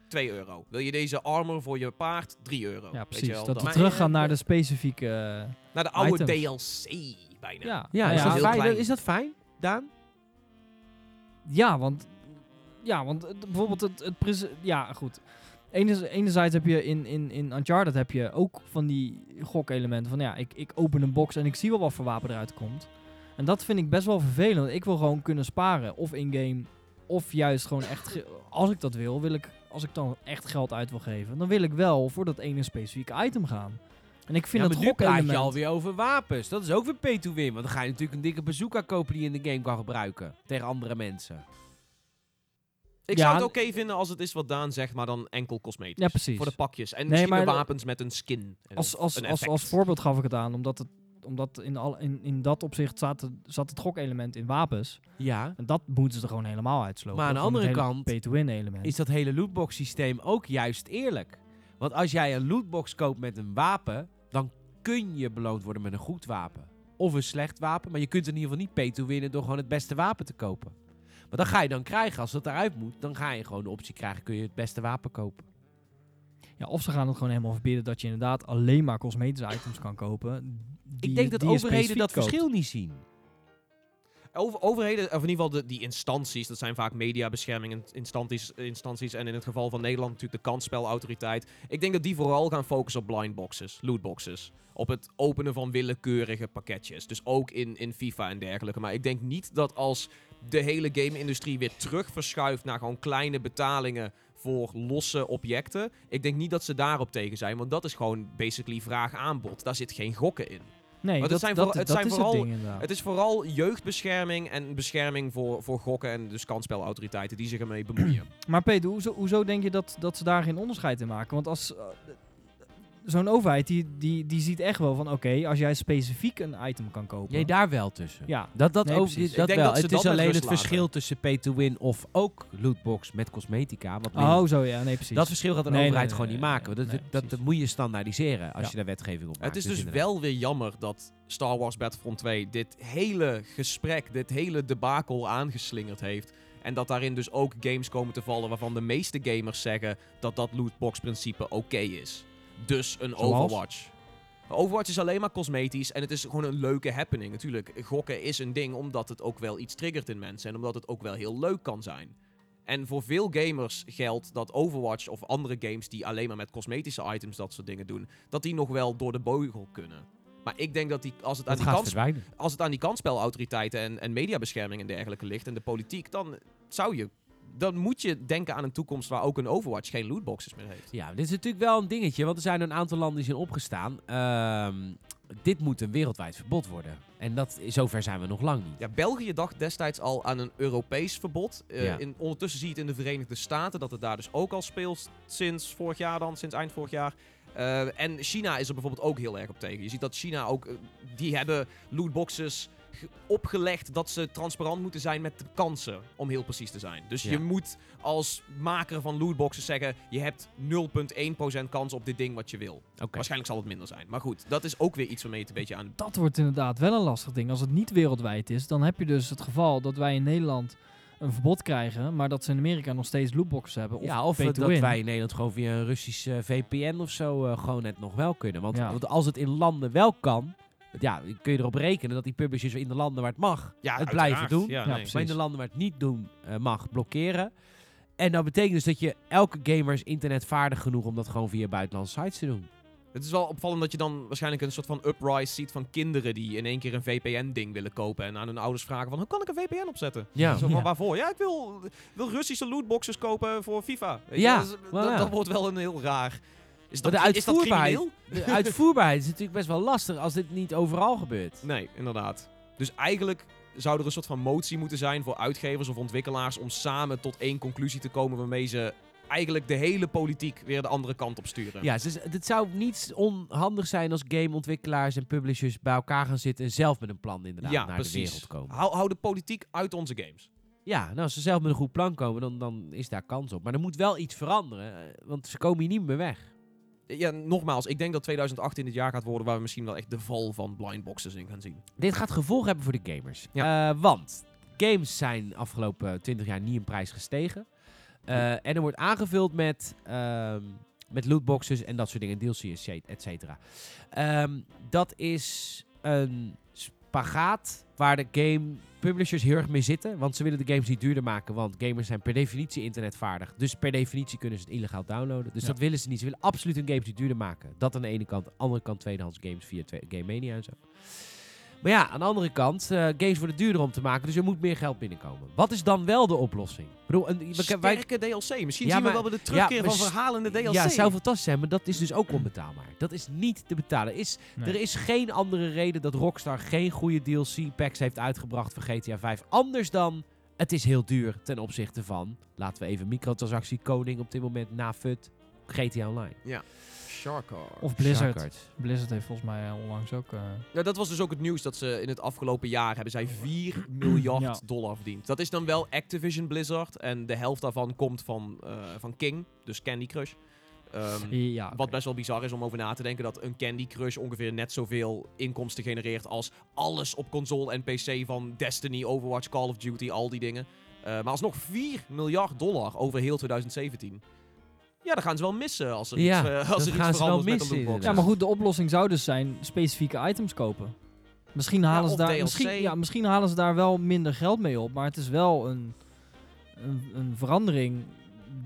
2 euro. Wil je deze armor voor je paard? 3 euro. Ja, Weet precies. je wel, dat we Maar- teruggaan naar de specifieke... Naar de oude items. DLC bijna. ja, Ja, Nou is, ja, dat fijn? is dat fijn, Daan? Ja, want, ja, want bijvoorbeeld het, het Ja, goed. Enerzijds, heb je in, in, in Uncharted heb je ook van die gokelementen. Van ja, ik, ik open een box en ik zie wel wat voor wapen eruit komt. En dat vind ik best wel vervelend. want Ik wil gewoon kunnen sparen. Of in-game. Of juist gewoon echt... Als ik dat wil, wil ik... Als ik dan echt geld uit wil geven. Dan wil ik wel voor dat ene specifieke item gaan. En ik vind ja, dat maar nu praat je gokelement... alweer over wapens. Dat is ook weer pay to win, want dan ga je natuurlijk een dikke bazooka kopen die je in de game kan gebruiken. Tegen andere mensen. Ik Ja, zou het oké vinden als het is wat Daan zegt, maar dan enkel cosmetisch. Ja, precies. Voor de pakjes. En Nee, misschien maar de wapens met een skin. Als, als, een als, als voorbeeld gaf ik het aan, omdat, het, omdat in, al, in, in dat opzicht zat het, zat het gokelement in wapens. Ja. En dat moeten ze er gewoon helemaal uitslopen. Maar aan de andere kant pay-to-win element. Is dat hele lootbox systeem ook juist eerlijk? Want als jij een lootbox koopt met een wapen, dan kun je beloond worden met een goed wapen. Of een slecht wapen, maar je kunt in ieder geval niet pay to winnen door gewoon het beste wapen te kopen. Maar dan ga je dan krijgen, als dat eruit moet, dan ga je gewoon de optie krijgen, kun je het beste wapen kopen. ja, of ze gaan het gewoon helemaal verbieden dat je inderdaad alleen maar cosmetische items kan kopen. die Ik denk dat overheden dat koopt. verschil niet zien. Over, overheden, of in ieder geval de, die instanties, dat zijn vaak mediabeschermingsinstanties instanties, en in het geval van Nederland natuurlijk de kansspelautoriteit. Ik denk dat die vooral gaan focussen op blindboxes, lootboxes. Op het openen van willekeurige pakketjes. Dus ook in, in FIFA en dergelijke. Maar ik denk niet dat als de hele game-industrie weer terug verschuift naar gewoon kleine betalingen voor losse objecten. Ik denk niet dat ze daarop tegen zijn, want dat is gewoon basically vraag-aanbod. Daar zit geen gokken in. Nee, Maar dat, het zijn vooral- het dat zijn is vooral-. Het is vooral jeugdbescherming en bescherming voor, voor gokken en dus kansspelautoriteiten die zich ermee bemoeien. Maar Peter, hoezo, hoezo denk je dat, dat ze daar geen onderscheid in maken? Want als eh, zo'n overheid, die, die, die ziet echt wel van... Oké, als jij specifiek een item kan kopen... Jij daar wel tussen. Ja, Dat, dat, Nee, precies. dat wel. dat het is alleen het verschil laten. tussen pay to win of ook lootbox met cosmetica. Wat Oh, zo ja, nee, precies. dat verschil gaat een Nee, overheid nee, gewoon nee, niet maken. nee, dat, nee, dat, moet je standaardiseren als Ja. je daar wetgeving op maakt. Het is dus inderdaad. wel weer jammer dat Star Wars Battlefront 2 dit hele gesprek, dit hele debakel aangeslingerd heeft. En dat daarin dus ook games komen te vallen waarvan de meeste gamers zeggen dat dat lootbox-principe oké is. Dus een Zoals? Overwatch. Overwatch is alleen maar cosmetisch en het is gewoon een leuke happening. Natuurlijk, gokken is een ding omdat het ook wel iets triggert in mensen en omdat het ook wel heel leuk kan zijn. En voor veel gamers geldt dat Overwatch of andere games die alleen maar met cosmetische items dat soort dingen doen, dat die nog wel door de beugel kunnen. Maar ik denk dat die, als, het aan die kans, als het aan die kansspelautoriteiten en, en mediabescherming en dergelijke ligt en de politiek, dan zou je. Dan moet je denken aan een toekomst waar ook een Overwatch geen lootboxes meer heeft. Ja, dit is natuurlijk wel een dingetje, want er zijn een aantal landen die zijn opgestaan. Ehm, dit moet een wereldwijd verbod worden. En dat, zover zijn we nog lang niet. Ja, België dacht destijds al aan een Europees verbod. Eh, Ja. in, ondertussen zie je het in de Verenigde Staten dat het daar dus ook al speelt sinds vorig jaar dan, sinds eind vorig jaar. Eh, en China is er bijvoorbeeld ook heel erg op tegen. Je ziet dat China ook, eh, die hebben lootboxes opgelegd dat ze transparant moeten zijn met de kansen, om heel precies te zijn. Dus Ja. je moet als maker van lootboxes zeggen, je hebt 0,1% kans op dit ding wat je wil. Waarschijnlijk zal het minder zijn. Maar goed, dat is ook weer iets waarmee je het een beetje aan... Dat wordt inderdaad wel een lastig ding. Als het niet wereldwijd is, dan heb je dus het geval dat wij in Nederland een verbod krijgen, maar dat ze in Amerika nog steeds lootboxes hebben. Of, ja, of dat win. wij in Nederland gewoon via een Russisch eh, VPN of zo eh, gewoon het nog wel kunnen. Want, Ja. want als het in landen wel kan, ja, kun je erop rekenen dat die publishers in de landen waar het mag, Ja, het blijven doen. Ja, nee. maar in de landen waar het niet doen eh, mag, blokkeren. En dat betekent dus dat je elke gamer is internetvaardig genoeg om dat gewoon via buitenlandse sites te doen. Het is wel opvallend dat je dan waarschijnlijk een soort van uprise ziet van kinderen die in één keer een VPN-ding willen kopen. En aan hun ouders vragen van, hoe kan ik een VPN opzetten? Ja. Zo van, Ja. waarvoor? Ja, ik wil, wil Russische lootboxes kopen voor FIFA. Weet je, Ja, dat, is- dat, ja. dat wordt wel een heel raar... Is Maar dat, de is dat uitvoerbaarheid, crimineel? de uitvoerbaarheid is natuurlijk best wel lastig als dit niet overal gebeurt. Nee, inderdaad. Dus eigenlijk zou er een soort van motie moeten zijn voor uitgevers of ontwikkelaars om samen tot één conclusie te komen waarmee ze eigenlijk de hele politiek weer de andere kant op sturen. Ja, dus het zou niet onhandig zijn als gameontwikkelaars en publishers bij elkaar gaan zitten en zelf met een plan inderdaad Ja, naar precies. de wereld komen. Hou, hou de politiek uit onze games. Ja, nou, als ze zelf met een goed plan komen, dan, dan is daar kans op. Maar er moet wel iets veranderen, eh, want ze komen hier niet meer weg. Ja, nogmaals, ik denk dat 2018 het jaar gaat worden waar we misschien wel echt de val van blind boxes in gaan zien. Dit gaat gevolgen hebben voor de gamers. Eh, want games zijn afgelopen 20 jaar niet in prijs gestegen. Eh, en er wordt aangevuld met, ehm, met lootboxes en dat soort dingen, DLC, et cetera. Ehm, dat is een spagaat waar de game publishers heel erg mee zitten. Want ze willen de games niet duurder maken, want gamers zijn per definitie internetvaardig. Dus per definitie kunnen ze het illegaal downloaden. Dus Ja. dat willen ze niet. Ze willen absoluut hun games niet duurder maken. Dat aan de ene kant. Aan de andere kant tweedehands games via Game Mania en zo. Maar ja, aan de andere kant, eh, games worden duurder om te maken, dus er moet meer geld binnenkomen. Wat is dan wel de oplossing? Ik bedoel, een, wij, Sterke DLC. Misschien Ja, zien we wel weer de terugkeer ja, van verhalende DLC. ja, het zou fantastisch zijn, maar dat is dus ook onbetaalbaar. Dat is niet te betalen. Is, Nee. Er is geen andere reden dat Rockstar geen goede DLC-packs heeft uitgebracht voor GTA 5. Anders dan, het is heel duur ten opzichte van, laten we even microtransactie koning op dit moment na FUT, GTA Online. Of Blizzard. Sharkard. Blizzard heeft volgens mij eh, onlangs ook... eh, Ja, dat was dus ook het nieuws dat ze in het afgelopen jaar hebben zij 4 miljard Ja. dollar verdiend. Dat is dan wel Activision Blizzard en de helft daarvan komt van, eh, van King, dus Candy Crush. Ehm, ja, Wat best wel bizar is om over na te denken dat een Candy Crush ongeveer net zoveel inkomsten genereert als alles op console en PC van Destiny, Overwatch, Call of Duty, al die dingen. Eh, maar alsnog 4 miljard dollar over heel 2017. Ja, dan gaan ze wel missen als er Ja, iets, dat als er iets ze verandert met de missen, lootbox. Ja, maar goed, de oplossing zou dus zijn specifieke items kopen. Misschien halen, ze, daar, DLC. misschien, ja, misschien halen ze daar wel minder geld mee op, maar het is wel een, een, een verandering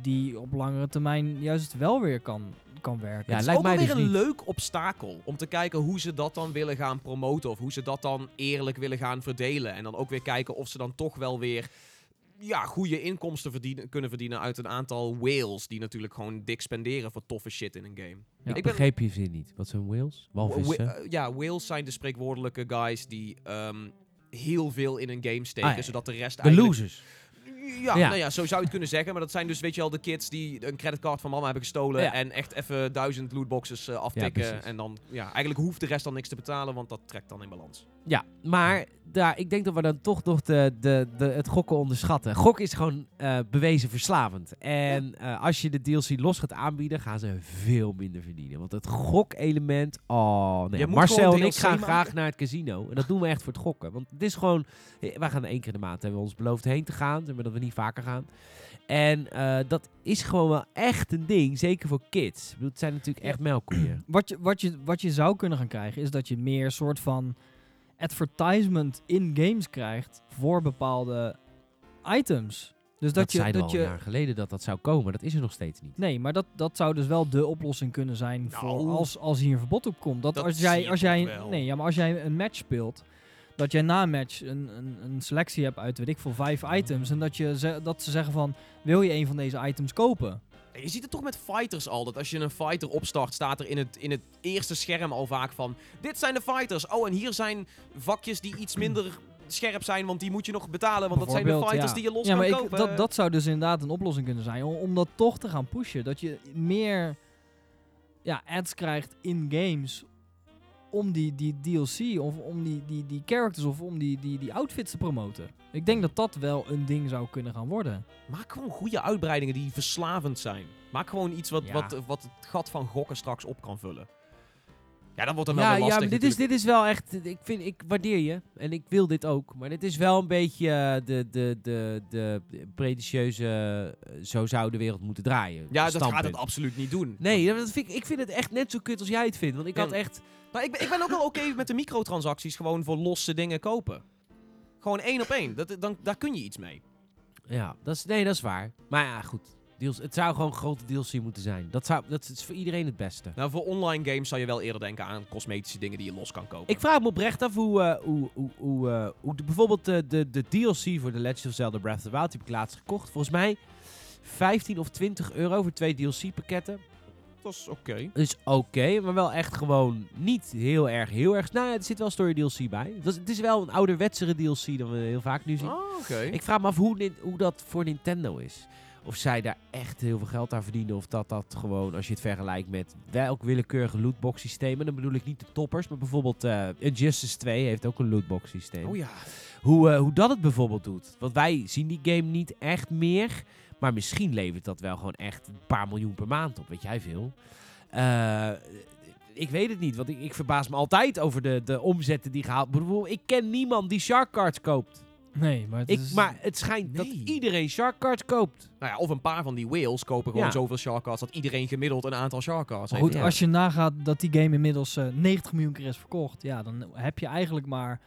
die op langere termijn juist wel weer kan, kan werken. Ja, het is lijkt ook mij wel dus weer een niet. leuk obstakel om te kijken hoe ze dat dan willen gaan promoten. Of hoe ze dat dan eerlijk willen gaan verdelen. En dan ook weer kijken of ze dan toch wel weer ja, goede inkomsten verdienen, kunnen verdienen uit een aantal whales. Die natuurlijk gewoon dik spenderen voor toffe shit in een game. Ja, Ik begreep je zin niet. Wat zijn whales? Walvissen? Ja, whales zijn de spreekwoordelijke guys die ehm, heel veel in een game steken. Ah, ja. Zodat de rest de eigenlijk... losers. Ja, Ja. Nou ja, zo zou je het kunnen zeggen. Maar dat zijn dus, weet je wel, de kids die een creditcard van mama hebben gestolen. Ja. En echt even duizend lootboxes eh, aftikken. en dan, ja, eigenlijk hoeft de rest dan niks te betalen, want dat trekt dan in balans. Ja, maar daar, ik denk dat we dan toch nog de, de, de, het gokken onderschatten. Gok is gewoon eh, bewezen verslavend. En eh, als je de DLC los gaat aanbieden, gaan ze veel minder verdienen. Want het gokelement... Oh, nee. Marcel en ik gaan maken. graag naar het casino. En dat doen we echt voor het gokken. Want het is gewoon... Wij gaan één keer in de maand, hebben we ons beloofd heen te gaan. Maar dat we niet vaker gaan. En eh, dat is gewoon wel echt een ding. Zeker voor kids. Ik bedoel, het zijn natuurlijk echt melkkoeien. Wat je, wat, je, wat je zou kunnen gaan krijgen, is dat je meer soort van advertisement in games krijgt voor bepaalde items. Dus dat, Dat, je. Dat al je een jaar geleden dat dat zou komen. Dat is er nog steeds niet. Nee, maar dat, dat zou dus wel de oplossing kunnen zijn voor Nou. als, als hier een verbod op komt. Dat, Dat als jij, als jij, wel. nee, ja, maar als jij een match speelt, dat jij na een match een, een, een selectie hebt uit, weet ik veel, vijf items. En dat, je ze, dat ze zeggen van, wil je een van deze items kopen? Je ziet het toch met fighters al. Dat als je een fighter opstart, staat er in het, in het eerste scherm al vaak van... Dit zijn de fighters. Oh, en hier zijn vakjes die iets minder scherp zijn, want die moet je nog betalen. Want dat zijn de fighters ja. die je los ja, maar kan ik, kopen. dat, dat zou dus inderdaad een oplossing kunnen zijn. Om, om dat toch te gaan pushen. Dat je meer ja, ads krijgt in games om die, die DLC of om die, die, die characters of om die, die, die outfits te promoten. Ik denk dat dat wel een ding zou kunnen gaan worden. Maak gewoon goede uitbreidingen die verslavend zijn. Maak gewoon iets wat, Ja. wat, wat het gat van gokken straks op kan vullen. Ja, dan wordt het wel Ja, ja lastig maar dit is, dit is wel echt. Ik, vind, ik waardeer je en ik wil dit ook. Maar dit is wel een beetje eh, de, de, de, de pretentieuze. eh, zo zou de wereld moeten draaien. Ja, dat gaat het absoluut niet doen. Nee, dat vind ik, ik vind het echt net zo kut als jij het vindt. Want ik had Ja. echt. Maar ik ben, ik ben ook wel oké met de microtransacties gewoon voor losse dingen kopen. Gewoon één op één. Dat, dan, daar kun je iets mee. Ja, dat is, nee, dat is waar. Maar ja, goed. Deals, het zou gewoon een grote DLC moeten zijn. Dat, zou, dat is voor iedereen het beste. Nou, voor online games zou je wel eerder denken aan cosmetische dingen die je los kan kopen. Ik vraag me oprecht af hoe, eh, hoe, hoe, hoe, eh, hoe de- bijvoorbeeld de, de, de DLC voor The Legend of Zelda Breath of the Wild die heb ik laatst gekocht. Volgens mij 15 of 20 euro voor twee DLC-pakketten. dat is oké. is oké, maar wel echt gewoon niet heel erg, heel erg... Nou er zit wel story DLC bij. Het, was- het is wel een ouderwetsere DLC dan we heel vaak nu zien. Oké. Ik vraag me af hoe, hoe dat voor Nintendo is. Of zij daar echt heel veel geld aan verdienen. Of dat dat gewoon, als je het vergelijkt met welk willekeurige lootbox systeem. En dan bedoel ik niet de toppers. Maar bijvoorbeeld eh Injustice 2 heeft ook een lootbox systeem. Oh ja. Hoe, eh, hoe dat het bijvoorbeeld doet. Want wij zien die game niet echt meer. Maar misschien levert dat wel gewoon echt een paar miljoen per maand op. Weet jij veel? Eh, ik weet het niet. Want ik, ik verbaas me altijd over de, de omzetten die gehaald worden. Ik ken niemand die Shark Cards koopt. Nee, maar het Ik, is... maar het schijnt dat Nee. iedereen Shark Cards koopt. Nou ja, of een paar van die whales kopen gewoon Ja. zoveel shark cards dat iedereen gemiddeld een aantal shark cards Maar heeft. goed, Ja. als je nagaat dat die game inmiddels eh, 90 miljoen keer is verkocht, ja, dan heb je eigenlijk maar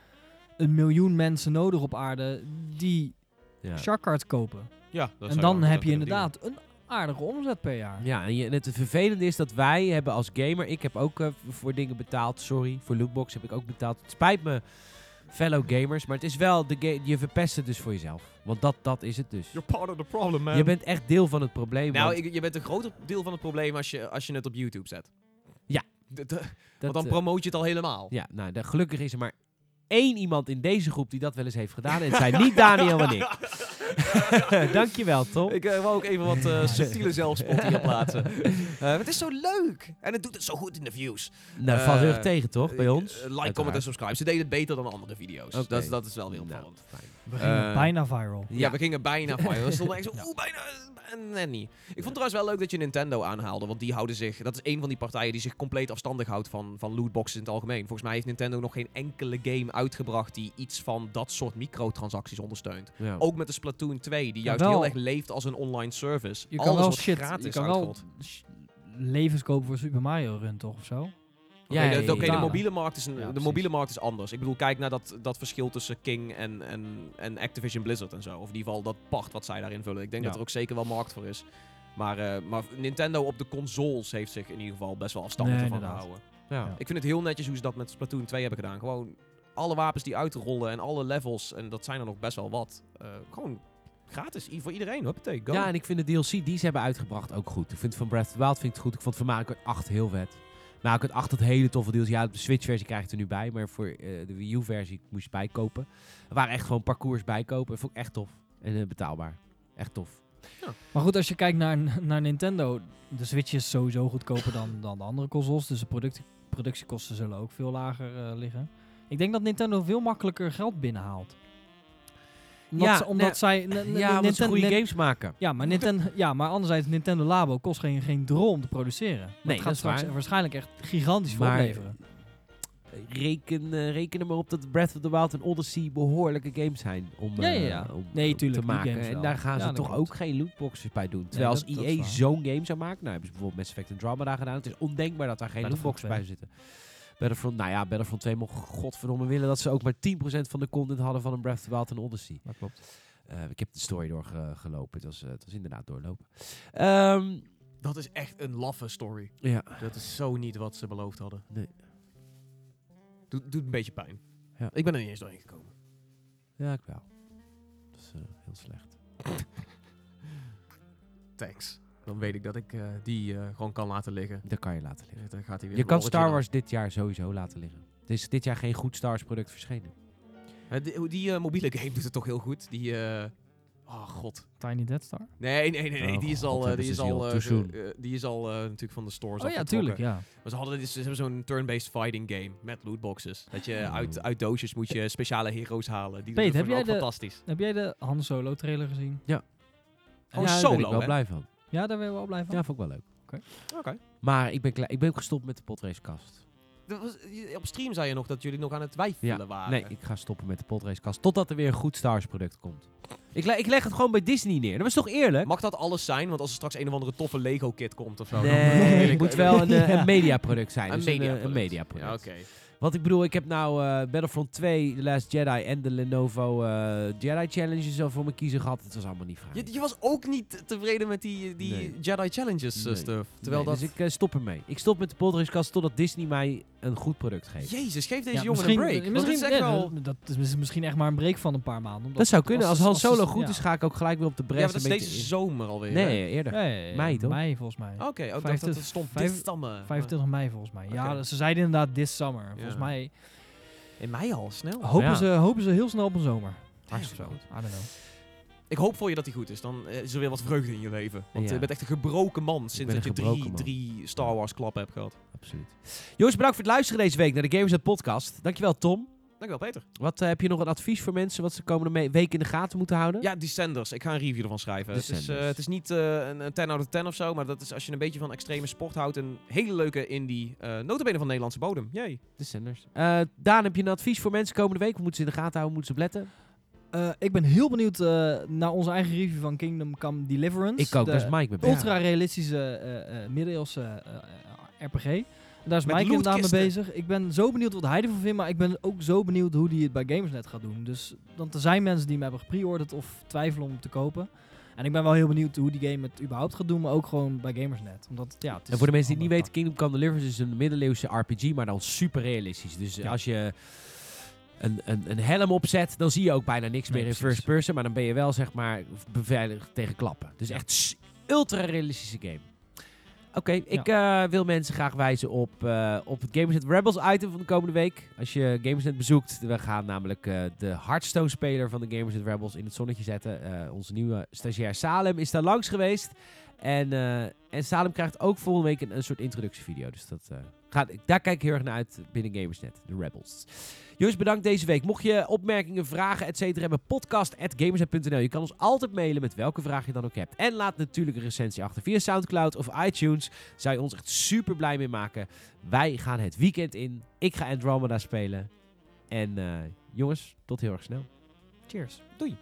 een miljoen mensen nodig op aarde die Ja. Shark Cards kopen. Ja, dat en dan heb je inderdaad een aardige omzet per jaar. Ja, en, je, en het vervelende is dat wij hebben als gamer... Ik heb ook eh, voor dingen betaald, sorry. Voor lootbox heb ik ook betaald. Het spijt me, fellow gamers. Maar het is wel, de ga- je verpest het dus voor jezelf. Want dat, dat is het dus. You're part of the problem, man. Je bent echt deel van het probleem. nou, want ik- je bent een groter deel van het probleem als je, als je het op YouTube zet. Ja. D- d- want dan eh, promoot je het al helemaal. Ja, nou, de, gelukkig is er maar één iemand in deze groep die dat wel eens heeft gedaan. En het zijn niet Daniel en ik. Dankjewel, Tom. Ik eh, wou ook even wat eh, subtiele zelfspot hier plaatsen. Eh, het is zo leuk. En het doet het zo goed in de views. nou, valt heel erg tegen, toch, bij ons? like, comment en subscribe. Ze deden het beter dan andere video's. Dat, dat is wel heel Nou, opvallend. fijn. We gingen Eh, bijna viral. Ja, we gingen bijna van. We stonden echt zo, oeh, bijna. En net niet. Ik vond trouwens wel leuk dat je Nintendo aanhaalde. Want die houden zich. Dat is een van die partijen die zich compleet afstandig houdt van, van lootboxes in het algemeen. Volgens mij heeft Nintendo nog geen enkele game uitgebracht die iets van dat soort microtransacties ondersteunt. Ja. Ook met de Splatoon 2, die juist wel. heel erg leeft als een online service. Je Alles kan wel wordt shit, gratis je kan wel levens kopen voor Super Mario Run toch of zo? Oké, Ja, de, mobiele markt is, een, de mobiele markt is anders. Ik bedoel, kijk naar dat, dat verschil tussen King en, en, en Activision Blizzard en zo. Of in ieder geval dat part wat zij daarin vullen. Ik denk Ja. dat er ook zeker wel markt voor is. Maar, eh, maar Nintendo op de consoles heeft zich in ieder geval best wel afstandig Nee, ervan inderdaad. gehouden. Ja. Ja. Ik vind het heel netjes hoe ze dat met Splatoon 2 hebben gedaan. Gewoon alle wapens die uitrollen en alle levels, en dat zijn er nog best wel wat. eh, gewoon gratis, i- voor iedereen. Huppatee, go. Ja, en ik vind de DLC die ze hebben uitgebracht ook goed. Ik vind van Breath of the Wild vind ik het goed. Ik vond van Mario Kart 8 heel vet. Kart 8 had hele toffe deals. Ja, de Switch-versie krijg je er nu bij. Maar voor eh, de Wii U-versie moest je bijkopen. Er waren echt gewoon parcours bijkopen. Dat vond ik echt tof. En eh, betaalbaar. Echt tof. Maar goed, als je kijkt naar, naar Nintendo, de Switch is sowieso goedkoper dan, dan de andere consoles. Dus de product, productiekosten zullen ook veel lager eh, liggen. Ik denk dat Nintendo veel makkelijker geld binnenhaalt. Omdat, Ja, ze- omdat nee, zij... ja, omdat ze goede games maken. Ja, maar, Nintendo, ja, maar anderzijds, Nintendo Labo kost geen, geen drol om te produceren. Maar Nee, het dat gaat straks waar. waarschijnlijk echt gigantisch Maar- opleveren. Reken, eh, reken er maar op dat Breath of the Wild en Odyssey behoorlijke games zijn om, Ja, ja, eh, om, Nee, om tuurlijk, te maken. En daar gaan ze toch ook geen lootboxes bij doen. Terwijl als EA zo'n game zou maken, nou hebben ze bijvoorbeeld Mass Effect en Andromeda gedaan. Het is ondenkbaar dat daar geen lootboxes bij zitten. Battlefront, nou ja, Battlefront 2 mocht godverdomme willen dat ze ook maar 10% van de content hadden van een Breath of the Wild en Odyssey. Dat klopt. Eh, ik heb de story doorgelopen. Het was, eh, het was inderdaad doorlopen. Ehm, Dat is echt een laffe story. ja. Dat is zo niet wat ze beloofd hadden. Nee. Doet, doet een beetje pijn. Ja. Ik ben er niet eens doorheen gekomen. ja, ik wel. Dat is eh, heel slecht. Thanks. Dan weet ik dat ik eh, die eh, gewoon kan laten liggen. Dat kan je laten liggen. Dan gaat hij weer Je kan. Star Wars dit jaar sowieso laten liggen. Er is dit jaar geen goed Star Wars product verschenen. Eh, die die eh, mobiele game doet het toch heel goed. Die, eh, oh god. Tiny Dead Star? Nee, nee, nee, nee. Oh, die is al, die is al, die is al eh, natuurlijk van de stores Oh ja, tuurlijk, ja. Maar ze hadden dit, ze hebben zo'n turn-based fighting game met lootboxes. Dat je Oh. uit, uit doosjes moet je speciale heroes halen. Die Peet, heb jij ook de- fantastisch. Heb jij de Han Solo trailer gezien? Oh, ja, daar ben solo, ik wel hè? blij van. Ja, daar ben je wel blij van? Ja, vond ik wel leuk. Oké. Maar ik ben, klaar- ik ben ook gestopt met de podracekast. Dat was- je- Op stream zei je nog dat jullie nog aan het twijfelen Ja, waren. nee, ik ga stoppen met de podracekast. Totdat er weer een goed Star Wars product komt. Ik, le- ik leg het gewoon bij Disney neer. Dat was toch eerlijk? Mag dat alles zijn? Want als er straks een of andere toffe Lego-kit komt of zo... dan- Nee, dan wil het ik- moet wel een, eh, Ja. een mediaproduct zijn. Een dus een, eh, mediaproduct. Een mediaproduct. Ja, oké. Want Want ik bedoel, ik heb nou eh, Battlefront 2, The Last Jedi en de Lenovo eh, Jedi Challenges al voor mijn kiezen gehad. Het was allemaal niet vrij. Je, je was ook niet tevreden met die, die Nee. Jedi Challenges eh, Nee. stuff. Terwijl Nee, dat... Dus ik stop ermee. Ik stop met de podcastkast totdat Disney mij een goed product geeft. Jezus, geef deze Ja, jongen een break. Misschien, het is echt ja, wel... dat is misschien echt maar een break van een paar maanden. omdat Dat zou kunnen. Als Han als- Solo als- goed ja. is, ga ik ook gelijk weer op de Ja, bres. maar dat is deze zomer alweer. hè? Nee, eerder. Nee, Mei, toch? Mei volgens mij. Oké, ook dat 25 het stond vijf- dit stammen. 25 mei volgens mij. Ja, Oké. ze zeiden inderdaad this summer. Volgens Ja. mij In mei al, snel. hopen, Ja. ze, hopen ze heel snel op een zomer. Hartstikke. I don't know. Ik hoop voor je dat hij goed is. Dan eh, is er weer wat vreugde in je leven. Want Ja. je bent echt een gebroken man sinds dat je drie, drie Star Wars klappen hebt gehad. Absoluut. Jongens, bedankt voor het luisteren deze week naar de Gamers podcast. Dankjewel Tom. Dankjewel, Peter. Wat eh, heb je nog een advies voor mensen wat ze de komende me- week in de gaten moeten houden? Ja, Descenders. Ik ga een review ervan schrijven. Het is, eh, Descenders. het is niet eh, een, een 10 out of 10 of zo, maar dat is als je een beetje van extreme sport houdt. Een hele leuke indie, eh notabene van Nederlandse bodem. Jee. De Senders. Eh, Daan, heb je een advies voor mensen komende week? Hoe moeten ze in de gaten houden? Moeten ze letten? Eh, ik ben heel benieuwd eh, naar onze eigen review van Kingdom Come Deliverance. Ik ook, daar is Mike mee bezig. ultra realistische eh, eh, middeleeuwse RPG. Daar is Met Mike inderdaad mee bezig. Ik ben zo benieuwd wat hij ervan vindt, maar ik ben ook zo benieuwd hoe hij het bij Gamersnet gaat doen. Dus want er zijn mensen die hem hebben gepreorderd of twijfelen om te kopen. En ik ben wel heel benieuwd hoe die game het überhaupt gaat doen, maar ook gewoon bij Gamersnet. Omdat, ja, het is En voor de mensen die het niet weten, Kingdom Come Deliverance is een middeleeuwse RPG, maar dan super realistisch. Dus Ja. als je een, een, een helm opzet, dan zie je ook bijna niks Nee, meer in precies. first person, maar dan ben je wel zeg maar beveiligd tegen klappen. Dus echt s- ultra realistische game. Oké, ik eh, wil mensen graag wijzen op, eh, op het Gamersnet Rebels item van de komende week. Als je Gamersnet bezoekt, we gaan namelijk eh, de Hearthstone speler van de Gamersnet Rebels in het zonnetje zetten. Onze nieuwe stagiair Salem is daar langs geweest. En, eh, en Salem krijgt ook volgende week een, soort introductievideo. Dus dat, eh, gaat, daar kijk ik heel erg naar uit binnen Gamersnet, de Rebels. Jongens, bedankt deze week. Mocht je opmerkingen, vragen, et cetera hebben, podcast.gamersnet.nl. Je kan ons altijd mailen met welke vraag je dan ook hebt. En laat natuurlijk een recensie achter via Soundcloud of iTunes. Zou je ons echt super blij mee maken. Wij gaan het weekend in. Ik ga Andromeda spelen. En eh, jongens, tot heel erg snel. Cheers. Doei.